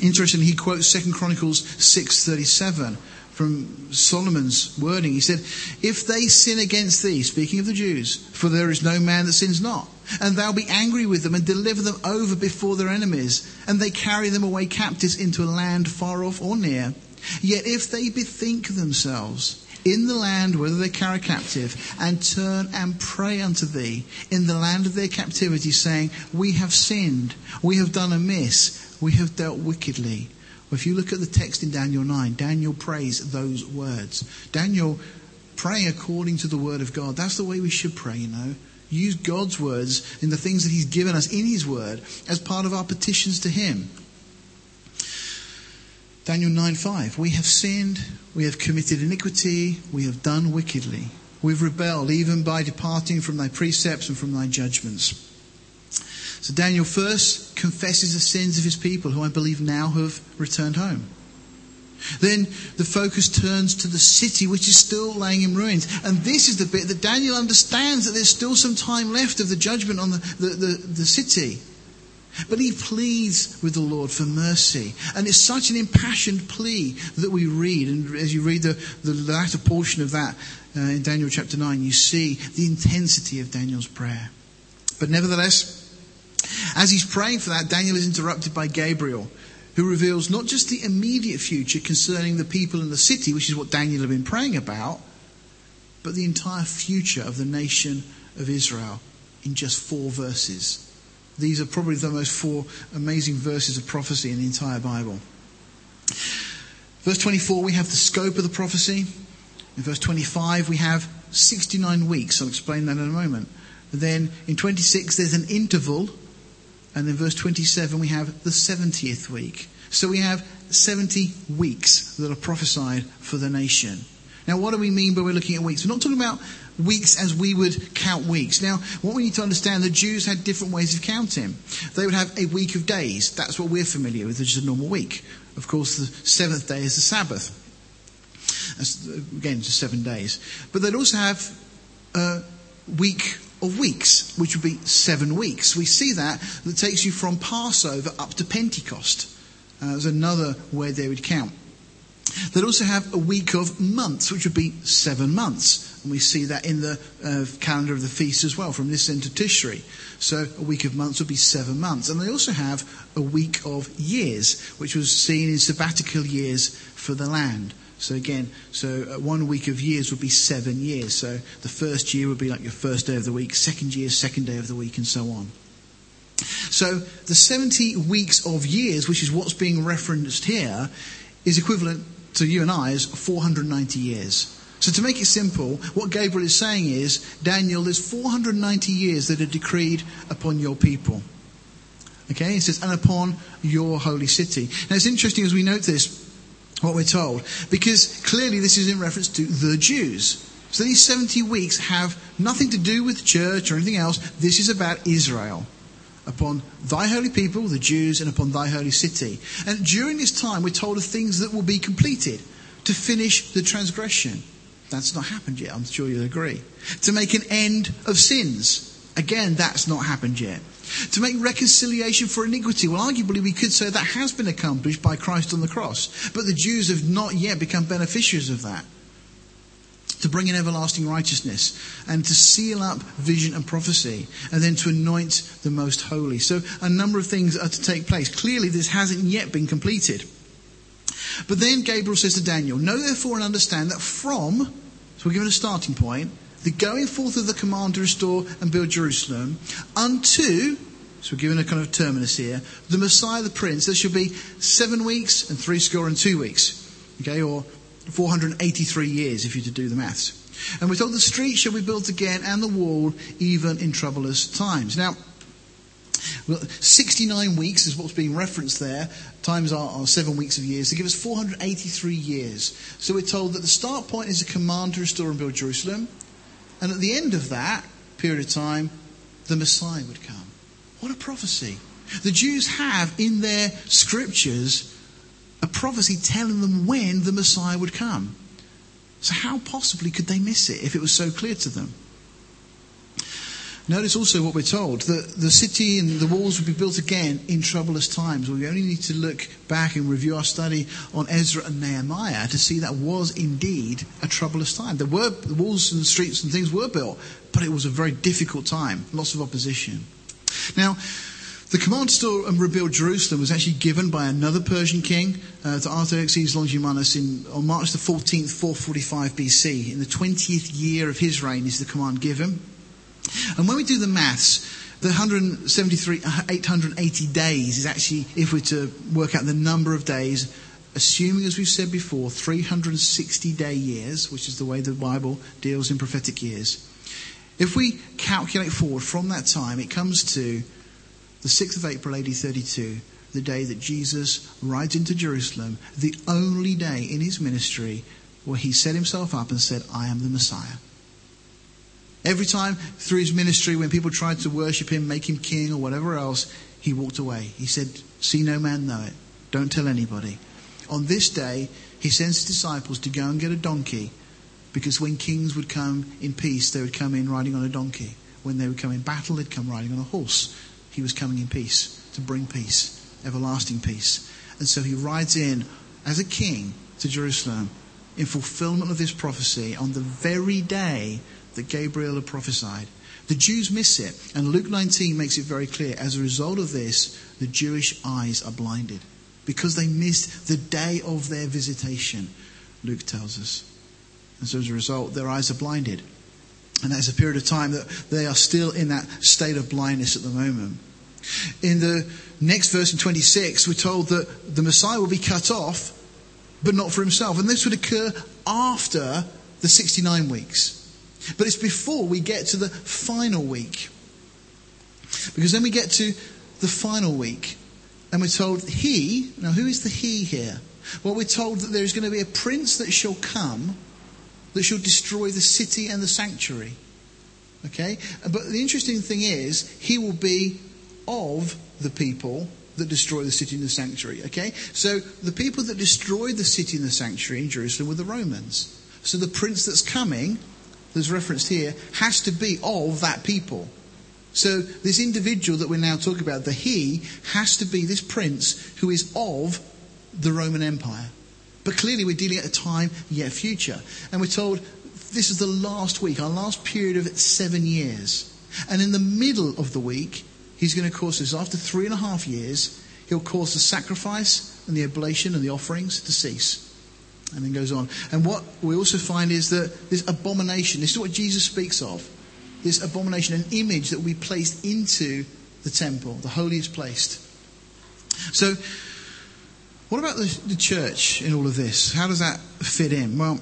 Interestingly, he quotes 2 Chronicles 6.37 from Solomon's wording. He said, If they sin against thee, speaking of the Jews, for there is no man that sins not, and thou be angry with them and deliver them over before their enemies, and they carry them away captives into a land far off or near, yet if they bethink themselves, in the land whither they carry captive, and turn and pray unto thee in the land of their captivity, saying, We have sinned, we have done amiss, we have dealt wickedly. If you look at the text in Daniel 9, Daniel prays those words. Daniel praying according to the word of God. That's the way we should pray, you know. Use God's words in the things that He's given us in His word as part of our petitions to Him. Daniel 9:5 We have sinned, we have committed iniquity, we have done wickedly. We've rebelled even by departing from thy precepts and from thy judgments. So Daniel first confesses the sins of his people who I believe now have returned home. Then the focus turns to the city which is still laying in ruins. And this is the bit that Daniel understands that there's still some time left of the judgment on the, the, the, the city. But he pleads with the Lord for mercy. And it's such an impassioned plea that we read. And as you read the, the latter portion of that uh, in Daniel chapter 9, you see the intensity of Daniel's prayer. But nevertheless, as he's praying for that, Daniel is interrupted by Gabriel, who reveals not just the immediate future concerning the people in the city, which is what Daniel had been praying about, but the entire future of the nation of Israel in just four verses. These are probably the most four amazing verses of prophecy in the entire Bible. Verse 24, we have the scope of the prophecy. In verse 25, we have 69 weeks. I'll explain that in a moment. then in 26, there's an interval. And in verse 27, we have the 70th week. So we have 70 weeks that are prophesied for the nation. Now, what do we mean by we're looking at weeks? We're not talking about weeks as we would count weeks. Now, what we need to understand, the Jews had different ways of counting. They would have a week of days. That's what we're familiar with, which is a normal week. Of course, the seventh day is the Sabbath. That's, again, just seven days. But they'd also have a week of weeks, which would be seven weeks. We see that that takes you from Passover up to Pentecost. Uh, another way they would count. They'd also have a week of months, which would be seven months. And we see that in the uh, calendar of the feast as well, from Nisan to Tishri. So a week of months would be seven months. And they also have a week of years, which was seen in sabbatical years for the land. So again, so uh, one week of years would be seven years. So the first year would be like your first day of the week, second year, second day of the week, and so on. So the 70 weeks of years, which is what's being referenced here, is equivalent to you and I as 490 years. So to make it simple, what Gabriel is saying is, Daniel, there's 490 years that are decreed upon your people. Okay, he says, and upon your holy city. Now it's interesting as we note this, what we're told, because clearly this is in reference to the Jews. So these 70 weeks have nothing to do with church or anything else. This is about Israel. Upon thy holy people, the Jews, and upon thy holy city. And during this time, we're told of things that will be completed to finish the transgression. That's not happened yet, I'm sure you'll agree. To make an end of sins. Again, that's not happened yet. To make reconciliation for iniquity. Well, arguably, we could say that has been accomplished by Christ on the cross. But the Jews have not yet become beneficiaries of that. To bring in everlasting righteousness and to seal up vision and prophecy and then to anoint the most holy. So a number of things are to take place. Clearly, this hasn't yet been completed. But then Gabriel says to Daniel, Know therefore and understand that from, so we're given a starting point, the going forth of the command to restore and build Jerusalem unto, so we're given a kind of terminus here, the Messiah the Prince, there shall be seven weeks and three score and two weeks. Okay, or 483 years if you're to do the maths. And we're told the street shall be built again and the wall even in troublous times. Now, well, 69 weeks is what's being referenced there, times our, our, seven weeks of years, to give us 483 years. So we're told that the start point is a command to restore and build Jerusalem. And at the end of that period of time, the Messiah would come. What a prophecy. The Jews have in their scriptures a prophecy telling them when the Messiah would come. So, how possibly could they miss it if it was so clear to them? Notice also what we're told that the city and the walls would be built again in troublous times. We only need to look back and review our study on Ezra and Nehemiah to see that was indeed a troublous time. There were the walls and streets and things were built, but it was a very difficult time, lots of opposition. Now, the command to and rebuild Jerusalem was actually given by another Persian king uh, to Artaxerxes Longimanus in, on March the 14th, 445 BC. In the 20th year of his reign is the command given. And when we do the maths, the 173, uh, 880 days is actually, if we're to work out the number of days, assuming, as we've said before, 360 day years, which is the way the Bible deals in prophetic years. If we calculate forward from that time, it comes to the 6th of April, AD 32, the day that Jesus rides into Jerusalem, the only day in his ministry where he set himself up and said, I am the Messiah. Every time through his ministry, when people tried to worship him, make him king, or whatever else, he walked away. He said, See no man know it. Don't tell anybody. On this day, he sends his disciples to go and get a donkey, because when kings would come in peace, they would come in riding on a donkey. When they would come in battle, they'd come riding on a horse. He was coming in peace, to bring peace, everlasting peace. And so he rides in as a king to Jerusalem in fulfillment of this prophecy on the very day that Gabriel had prophesied. The Jews miss it, and Luke 19 makes it very clear. As a result of this, the Jewish eyes are blinded because they missed the day of their visitation, Luke tells us. And so as a result, their eyes are blinded. And that's a period of time that they are still in that state of blindness at the moment. In the next verse in 26, we're told that the Messiah will be cut off, but not for himself. And this would occur after the 69 weeks. But it's before we get to the final week. Because then we get to the final week, and we're told, He, now who is the He here? Well, we're told that there is going to be a prince that shall come that shall destroy the city and the sanctuary. Okay? But the interesting thing is, he will be of the people that destroy the city and the sanctuary. Okay? So the people that destroyed the city and the sanctuary in Jerusalem were the Romans. So the prince that's coming that's referenced here has to be of that people. So this individual that we're now talking about, the he, has to be this prince who is of the Roman Empire. But clearly we're dealing at a time yet future. And we're told this is the last week, our last period of seven years. And in the middle of the week, he's going to cause this. After three and a half years, he'll cause the sacrifice and the oblation and the offerings to cease. And then goes on. And what we also find is that this abomination, this is what Jesus speaks of, this abomination, an image that be placed into the temple, the holiest place. So, what about the, the church in all of this? How does that fit in? Well,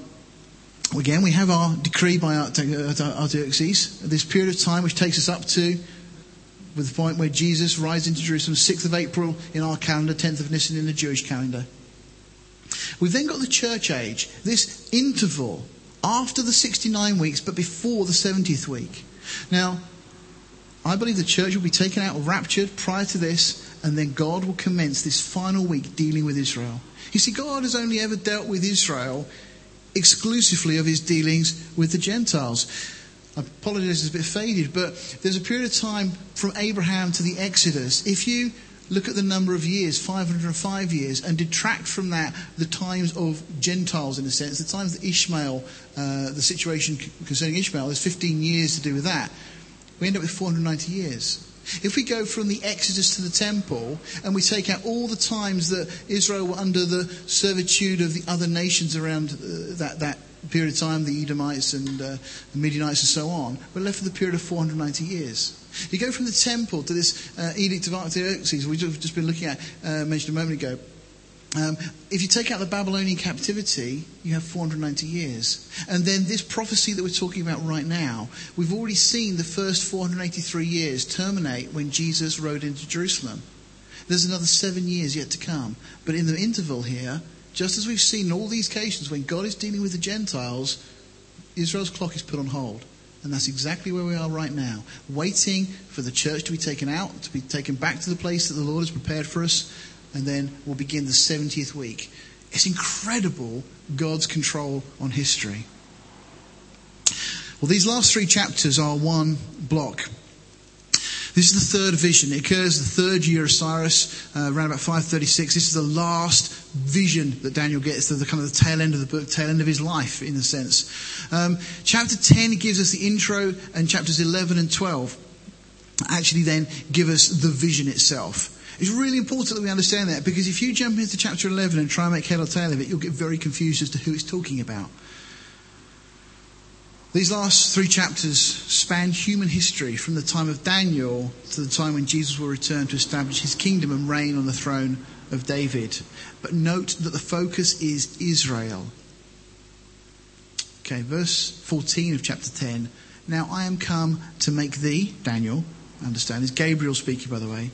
again, we have our decree by uh, Artaxerxes, this period of time which takes us up to with the point where Jesus rides into Jerusalem, 6th of April in our calendar, 10th of Nisan in the Jewish calendar. We've then got the church age, this interval after the 69 weeks but before the 70th week. Now, I believe the church will be taken out, raptured prior to this, and then God will commence this final week dealing with Israel. You see, God has only ever dealt with Israel exclusively of his dealings with the Gentiles. I apologize, it's a bit faded, but there's a period of time from Abraham to the Exodus. If you look at the number of years, 505 years, and detract from that the times of Gentiles, in a sense, the times that Ishmael, uh, the situation concerning Ishmael, there's 15 years to do with that. We end up with 490 years. If we go from the Exodus to the temple and we take out all the times that Israel were under the servitude of the other nations around uh, that, that period of time, the Edomites and uh, the Midianites and so on, we're left with a period of 490 years. You go from the temple to this uh, Edict of Artaxerxes, we've just been looking at, uh, mentioned a moment ago. Um, if you take out the Babylonian captivity, you have 490 years. And then this prophecy that we're talking about right now, we've already seen the first 483 years terminate when Jesus rode into Jerusalem. There's another seven years yet to come. But in the interval here, just as we've seen in all these occasions when God is dealing with the Gentiles, Israel's clock is put on hold. And that's exactly where we are right now, waiting for the church to be taken out, to be taken back to the place that the Lord has prepared for us, and then we'll begin the 70th week. It's incredible God's control on history. Well, these last three chapters are one block. This is the third vision. It occurs the third year of Cyrus, uh, around about 536. This is the last vision that Daniel gets, the, the kind of the tail end of the book, tail end of his life, in a sense. Um, chapter 10 gives us the intro, and chapters 11 and 12 actually then give us the vision itself. It's really important that we understand that because if you jump into chapter 11 and try and make head or tail of it, you'll get very confused as to who it's talking about. These last three chapters span human history from the time of Daniel to the time when Jesus will return to establish his kingdom and reign on the throne of David. But note that the focus is Israel. Okay, verse 14 of chapter 10. Now I am come to make thee, Daniel, understand, is Gabriel speaking, by the way.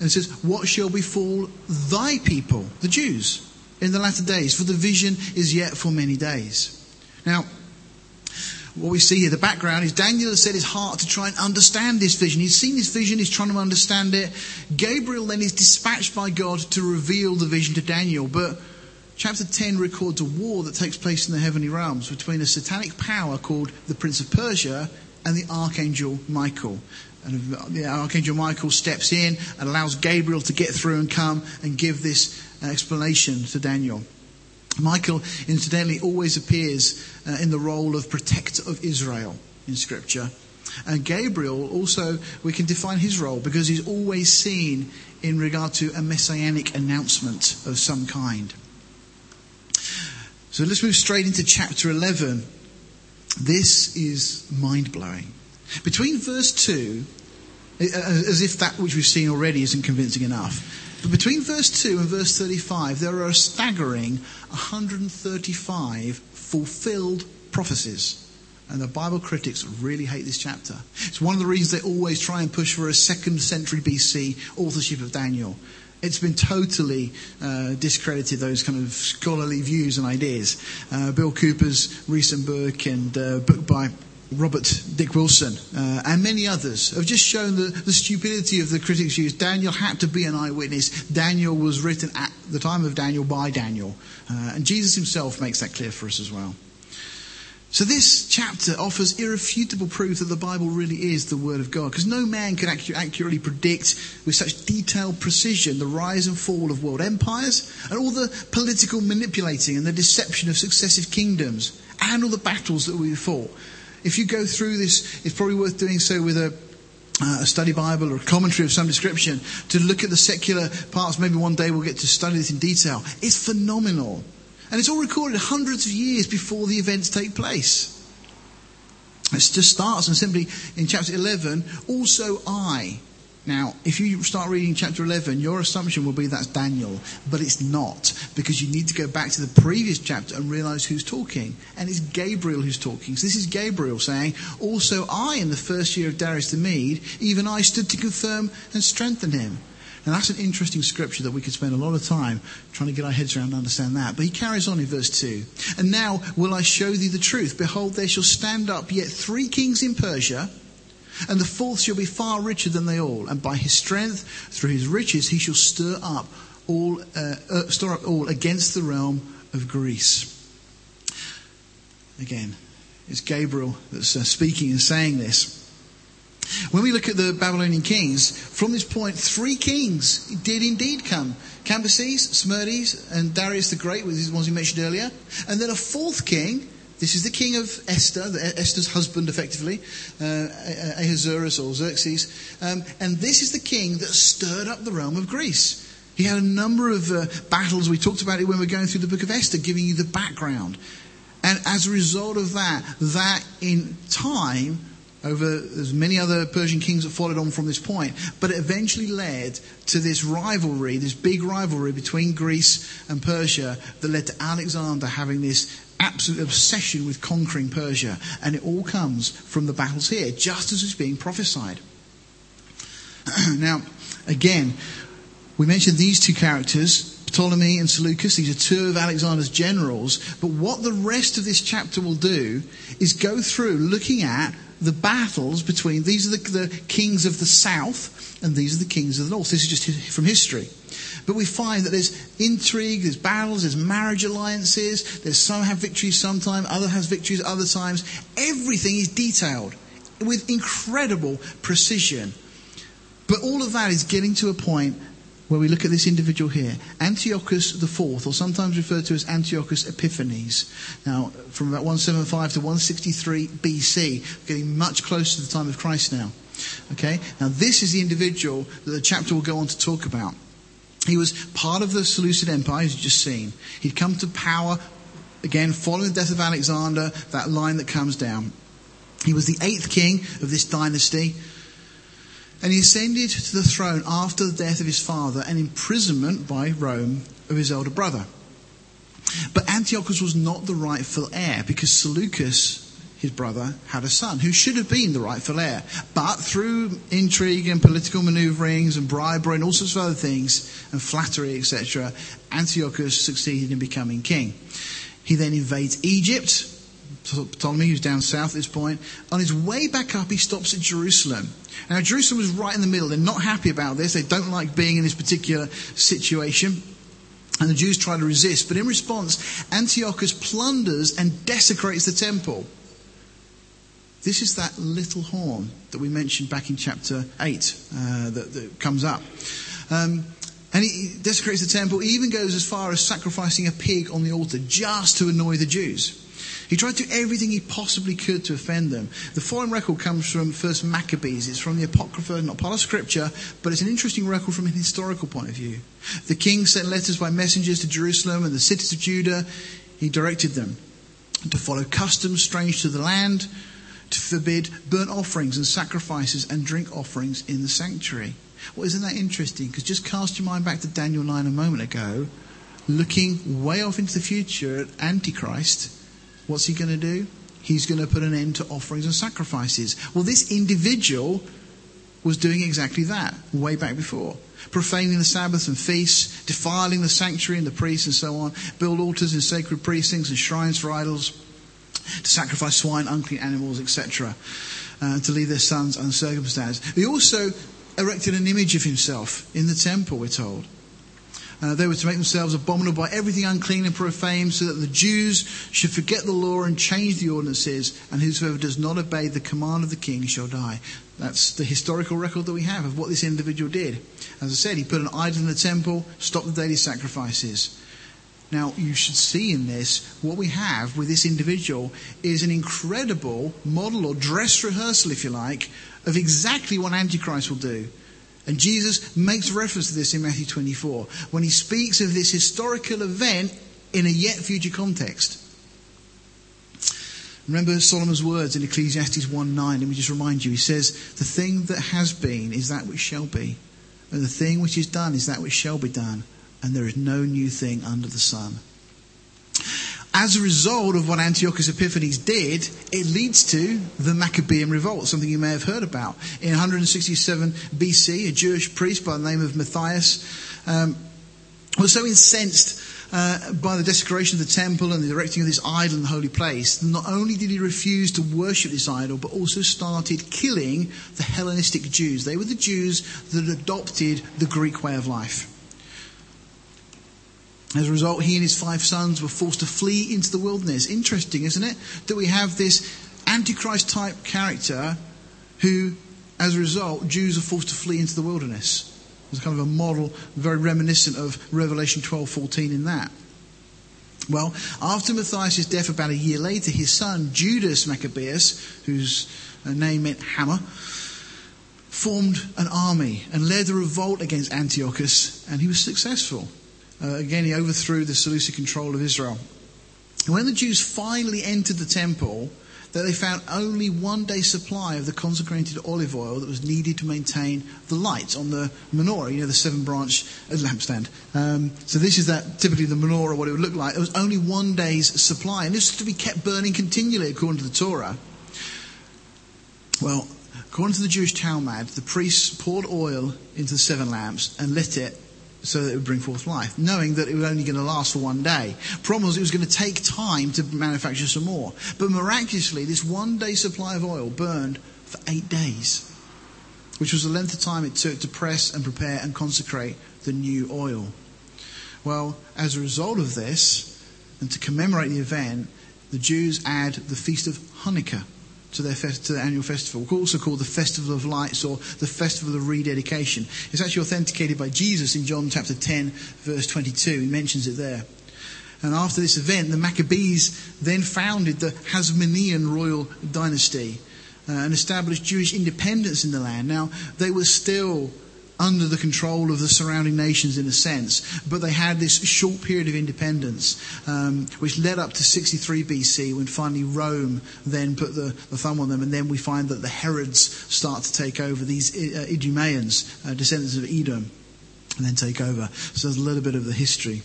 And it says, What shall befall thy people, the Jews, in the latter days? For the vision is yet for many days. Now, what we see here, the background is Daniel has set his heart to try and understand this vision. He's seen this vision, he's trying to understand it. Gabriel then is dispatched by God to reveal the vision to Daniel. But chapter 10 records a war that takes place in the heavenly realms between a satanic power called the Prince of Persia and the Archangel Michael. And the Archangel Michael steps in and allows Gabriel to get through and come and give this explanation to Daniel. Michael, incidentally, always appears uh, in the role of protector of Israel in Scripture. And Gabriel also, we can define his role because he's always seen in regard to a messianic announcement of some kind. So let's move straight into chapter 11. This is mind blowing. Between verse 2, as if that which we've seen already isn't convincing enough, but between verse 2 and verse 35, there are a staggering 135 fulfilled prophecies. And the Bible critics really hate this chapter. It's one of the reasons they always try and push for a second century BC authorship of Daniel. It's been totally uh, discredited, those kind of scholarly views and ideas. Uh, Bill Cooper's recent book and uh, book by Robert Dick Wilson, uh, and many others have just shown the, the stupidity of the critics' views. Daniel had to be an eyewitness. Daniel was written at the time of Daniel by Daniel. Uh, and Jesus himself makes that clear for us as well. So this chapter offers irrefutable proof that the Bible really is the Word of God, because no man can accurately predict with such detailed precision the rise and fall of world empires and all the political manipulating and the deception of successive kingdoms and all the battles that we fought. If you go through this, it's probably worth doing so with a, uh, a study Bible or a commentary of some description to look at the secular parts. Maybe one day we'll get to study this in detail. It's phenomenal. And it's all recorded hundreds of years before the events take place. It just starts and simply in chapter 11, also I. Now, if you start reading chapter 11, your assumption will be that's Daniel, but it's not, because you need to go back to the previous chapter and realize who's talking. And it's Gabriel who's talking. So this is Gabriel saying, Also I, in the first year of Darius the Mede, even I stood to confirm and strengthen him. And that's an interesting scripture that we could spend a lot of time trying to get our heads around and understand that. But he carries on in verse 2. And now will I show thee the truth. Behold, there shall stand up yet three kings in Persia and the fourth shall be far richer than they all, and by his strength, through his riches, he shall stir up all, uh, uh, stir up all against the realm of Greece. Again, it's Gabriel that's uh, speaking and saying this. When we look at the Babylonian kings, from this point, three kings did indeed come. Cambyses, Smerdis, and Darius the Great, with these ones we mentioned earlier. And then a fourth king, this is the king of Esther, Esther's husband, effectively, uh, Ahasuerus or Xerxes. Um, and this is the king that stirred up the realm of Greece. He had a number of uh, battles. We talked about it when we were going through the book of Esther, giving you the background. And as a result of that, that in time, over there's many other Persian kings that followed on from this point, but it eventually led to this rivalry, this big rivalry between Greece and Persia that led to Alexander having this absolute obsession with conquering Persia. And it all comes from the battles here, just as it's being prophesied. now, again, we mentioned these two characters, Ptolemy and Seleucus. These are two of Alexander's generals. But what the rest of this chapter will do is go through looking at the battles between these are the, the kings of the south and these are the kings of the north. This is just from history. But we find that there's intrigue, there's battles, there's marriage alliances, there's some have victories sometime, other has victories other times. Everything is detailed with incredible precision. But all of that is getting to a point where we look at this individual here, Antiochus IV, or sometimes referred to as Antiochus Epiphanes. Now, from about 175 to 163 BC, getting much closer to the time of Christ now. Okay? Now, this is the individual that the chapter will go on to talk about. He was part of the Seleucid Empire, as you've just seen. He'd come to power, again, following the death of Alexander, that line that comes down. He was the eighth king of this dynasty. And he ascended to the throne after the death of his father and imprisonment by Rome of his elder brother. But Antiochus was not the rightful heir because Seleucus his brother, had a son who should have been the rightful heir. But through intrigue and political maneuverings and bribery and all sorts of other things and flattery, etc., Antiochus succeeded in becoming king. He then invades Egypt. Ptolemy, who's down south at this point. On his way back up, he stops at Jerusalem. Now, Jerusalem was right in the middle. They're not happy about this. They don't like being in this particular situation. And the Jews try to resist. But in response, Antiochus plunders and desecrates the temple. This is that little horn that we mentioned back in chapter 8 uh, that, that, comes up. Um, and he desecrates the temple, he even goes as far as sacrificing a pig on the altar just to annoy the Jews. He tried to do everything he possibly could to offend them. The following record comes from First Maccabees. It's from the Apocrypha, not part of Scripture, but it's an interesting record from an historical point of view. The king sent letters by messengers to Jerusalem and the cities of Judah. He directed them to follow customs strange to the land, to forbid burnt offerings and sacrifices and drink offerings in the sanctuary. Well, isn't that interesting? Because just cast your mind back to Daniel 9 a moment ago, looking way off into the future at Antichrist. What's he going to do? He's going to put an end to offerings and sacrifices. Well, this individual was doing exactly that way back before. Profaning the Sabbaths and feasts, defiling the sanctuary and the priests and so on, build altars in sacred precincts and shrines for idols to sacrifice swine, unclean animals, etc., uh, to leave their sons uncircumcised. He also erected an image of himself in the temple, we're told. Uh, they were to make themselves abominable by everything unclean and profane, so that the Jews should forget the law and change the ordinances, and whosoever does not obey the command of the king shall die. That's the historical record that we have of what this individual did. As I said, he put an idol in the temple, stopped the daily sacrifices. Now, you should see in this what we have with this individual is an incredible model or dress rehearsal, if you like, of exactly what Antichrist will do. And Jesus makes reference to this in Matthew 24 when he speaks of this historical event in a yet future context. Remember Solomon's words in Ecclesiastes 1 9. Let me just remind you. He says, The thing that has been is that which shall be, and the thing which is done is that which shall be done, and there is no new thing under the sun. As a result of what Antiochus Epiphanes did, it leads to the Maccabean revolt, something you may have heard about. In 167 BC, a Jewish priest by the name of Matthias um, was so incensed uh, by the desecration of the temple and the erecting of this idol in the holy place, not only did he refuse to worship this idol, but also started killing the Hellenistic Jews. They were the Jews that adopted the Greek way of life. As a result, he and his five sons were forced to flee into the wilderness. Interesting, isn't it? That we have this Antichrist type character who, as a result, Jews are forced to flee into the wilderness. It's kind of a model very reminiscent of Revelation 12:14 in that. Well, after Matthias' death, about a year later, his son Judas Maccabeus, whose uh, name meant hammer, formed an army and led a revolt against Antiochus, and he was successful. Uh, again, he overthrew the Seleucid control of Israel. When the Jews finally entered the temple, that they found only one day's supply of the consecrated olive oil that was needed to maintain the light on the menorah, you know, the seven branch uh, lampstand. Um, so this is that typically the menorah, what it would look like. It was only one day's supply, and this was to be kept burning continually according to the Torah. Well, according to the Jewish Talmud, the priests poured oil into the seven lamps and lit it so that it would bring forth life, knowing that it was only going to last for one day. Problem was, it was going to take time to manufacture some more. But miraculously, this one day supply of oil burned for eight days, which was the length of time it took to press and prepare and consecrate the new oil. Well, as a result of this, and to commemorate the event, the Jews add the Feast of Hanukkah to their, fest, to their annual festival, also called the Festival of Lights or the Festival of Rededication. It's actually authenticated by Jesus in John chapter 10, verse 22. He mentions it there. And after this event, the Maccabees then founded the Hasmonean royal dynasty uh, and established Jewish independence in the land. Now, they were still under the control of the surrounding nations in a sense. But they had this short period of independence, um, which led up to 63 BC, when finally Rome then put the, the, thumb on them. And then we find that the Herods start to take over, these uh, Idumeans, uh, descendants of Edom, and then take over. So there's a little bit of the history.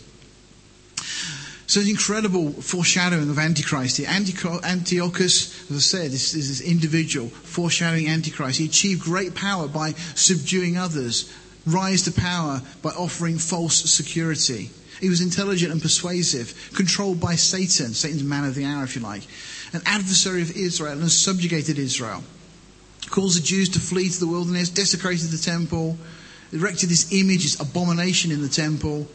So it's incredible foreshadowing of Antichrist here. Antiochus, as I said, is, is this individual foreshadowing Antichrist. He achieved great power by subduing others, rise to power by offering false security. He was intelligent and persuasive, controlled by Satan, Satan's man of the hour, if you like, an adversary of Israel and subjugated Israel. Caused the Jews to flee to the wilderness, desecrated the temple, erected this image, this abomination in the temple,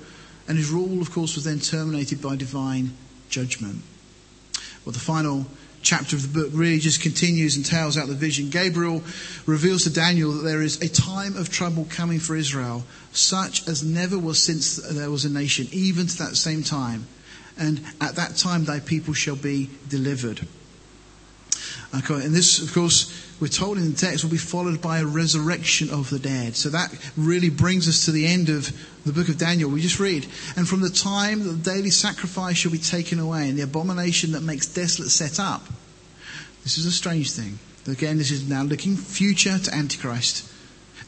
and his rule, of course, was then terminated by divine judgment. Well, the final chapter of the book really just continues and tells out the vision. Gabriel reveals to Daniel that there is a time of trouble coming for Israel, such as never was since there was a nation, even to that same time. And at that time thy people shall be delivered. And this, of course, we're told in the text will be followed by a resurrection of the dead. So that really brings us to the end of the book of Daniel. We just read, and from the time that the daily sacrifice shall be taken away, and the abomination that makes desolate set up. This is a strange thing. Again, this is now looking future to Antichrist.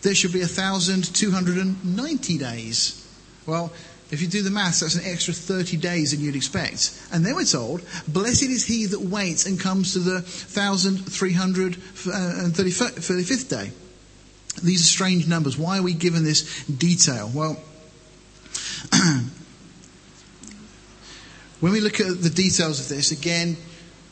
There shall be a thousand two hundred and ninety days. Well, if you do the maths, that's an extra 30 days than you'd expect. And then we're told, Blessed is he that waits and comes to the 1335th day. These are strange numbers. Why are we given this detail? Well, when we look at the details of this, again,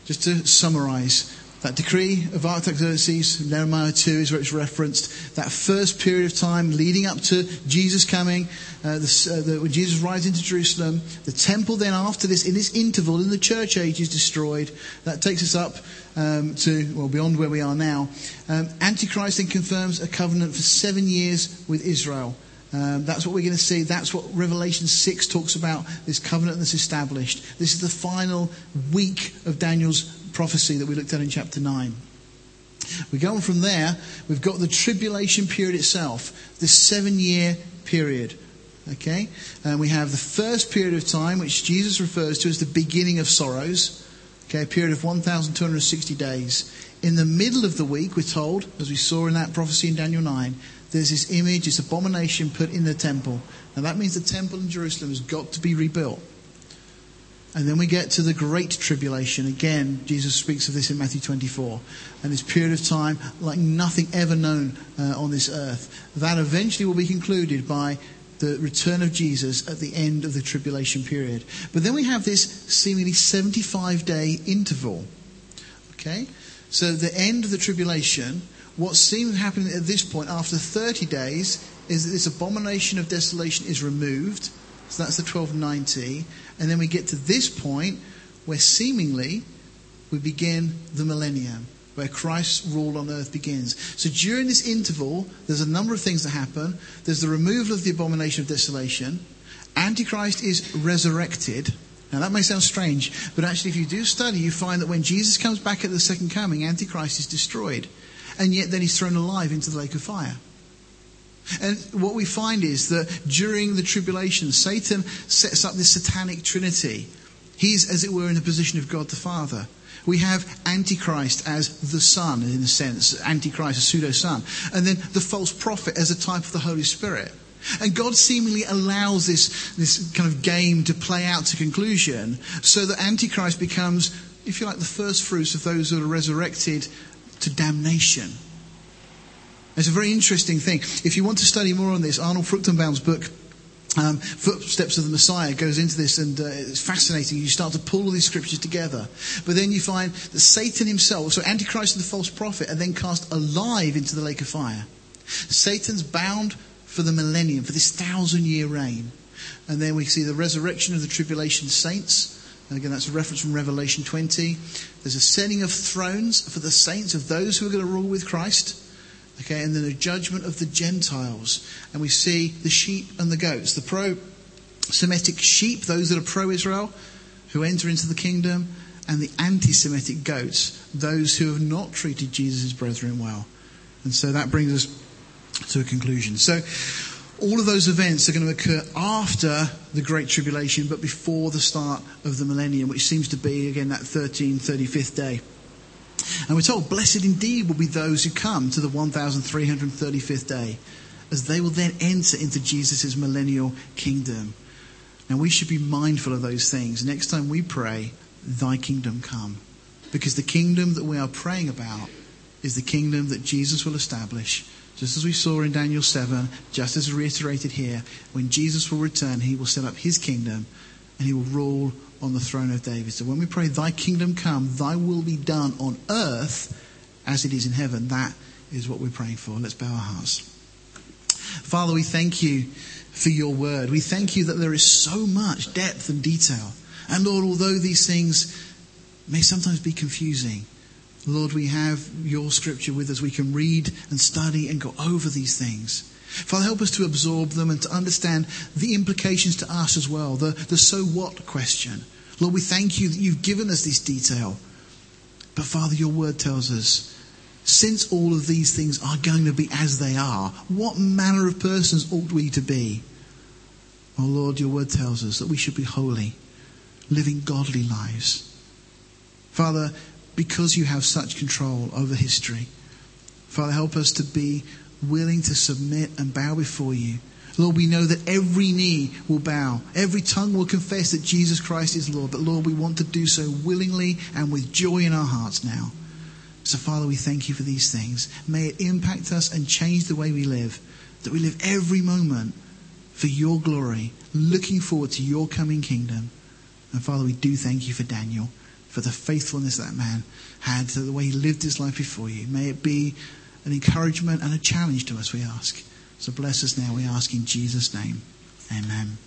just to summarize, that decree of Artaxerxes, Nehemiah 2 is where it's referenced. That first period of time leading up to Jesus coming, uh, uh, the, when Jesus rides into Jerusalem. The temple then after this, in this interval, in the church age, is destroyed. That takes us up um, to, well, beyond where we are now. Um, Antichrist then confirms a covenant for seven years with Israel. Um, that's what we're going to see. That's what Revelation 6 talks about, this covenant that's established. This is the final week of Daniel's prophecy that we looked at in chapter 9. We go on from there, we've got the tribulation period itself, this seven year period. Okay? And we have the first period of time, which Jesus refers to as the beginning of sorrows. Okay, a period of 1,260 days. In the middle of the week, we're told, as we saw in that prophecy in Daniel 9, there's this image, this abomination put in the temple. Now that means the temple in Jerusalem has got to be rebuilt. And then we get to the Great Tribulation. Again, Jesus speaks of this in Matthew 24. And this period of time, like nothing ever known uh, on this earth, that eventually will be concluded by the return of Jesus at the end of the tribulation period. But then we have this seemingly 75 day interval. Okay? So the end of the tribulation, what seems happening at this point after 30 days is that this abomination of desolation is removed. So that's the 1290. And then we get to this point where seemingly we begin the millennium, where Christ's rule on earth begins. So during this interval, there's a number of things that happen. There's the removal of the abomination of desolation. Antichrist is resurrected. Now that may sound strange, but actually if you do study, you find that when Jesus comes back at the second coming, Antichrist is destroyed. And yet then he's thrown alive into the lake of fire. And what we find is that during the tribulation, Satan sets up this satanic trinity. He's, as it were, in the position of God the Father. We have Antichrist as the Son, in a sense, Antichrist, a pseudo Son. And then the false prophet as a type of the Holy Spirit. And God seemingly allows this, this kind of game to play out to conclusion so that Antichrist becomes, if you like, the first fruits of those that are resurrected to damnation. It's a very interesting thing. If you want to study more on this, Arnold Fruchtenbaum's book, um, Footsteps of the Messiah goes into this and uh, it's fascinating. You start to pull all these scriptures together. But then you find that Satan himself, so Antichrist and the false prophet, are then cast alive into the lake of fire. Satan's bound for the millennium, for this thousand year reign. And then we see the resurrection of the tribulation saints. And again, that's a reference from Revelation 20. There's a setting of thrones for the saints, of those who are going to rule with Christ. Okay, and then the judgment of the Gentiles. And we see the sheep and the goats. The pro Semitic sheep, those that are pro Israel, who enter into the kingdom, and the anti Semitic goats, those who have not treated Jesus' brethren well. And so that brings us to a conclusion. So, all of those events are going to occur after the Great Tribulation, but before the start of the millennium, which seems to be, again, that 13, 35th day. And we're told, blessed indeed will be those who come to the 1335th day, as they will then enter into Jesus' millennial kingdom. Now we should be mindful of those things. Next time we pray, thy kingdom come. Because the kingdom that we are praying about is the kingdom that Jesus will establish. Just as we saw in Daniel 7, just as reiterated here, when Jesus will return, he will set up his kingdom and he will rule on the throne of David. So when we pray, Thy kingdom come, Thy will be done on earth as it is in heaven, that is what we're praying for. Let's bow our hearts. Father, we thank you for your word. We thank you that there is so much depth and detail. And Lord, although these things may sometimes be confusing, Lord, we have your scripture with us. We can read and study and go over these things. Father, help us to absorb them and to understand the implications to us as well, the, the so what question. Lord, we thank you that you've given us this detail. But Father, your word tells us, since all of these things are going to be as they are, what manner of persons ought we to be? Oh Lord, your word tells us that we should be holy, living godly lives. Father, because you have such control over history, Father, help us to be willing to submit and bow before you. Lord, we know that every knee will bow, every tongue will confess that Jesus Christ is Lord. But Lord, we want to do so willingly and with joy in our hearts now. So, Father, we thank you for these things. May it impact us and change the way we live, that we live every moment for your glory, looking forward to your coming kingdom. And Father, we do thank you for Daniel, for the faithfulness that man had, to the way he lived his life before you. May it be an encouragement and a challenge to us, we ask. So bless us now, we ask in Jesus' name. Amen.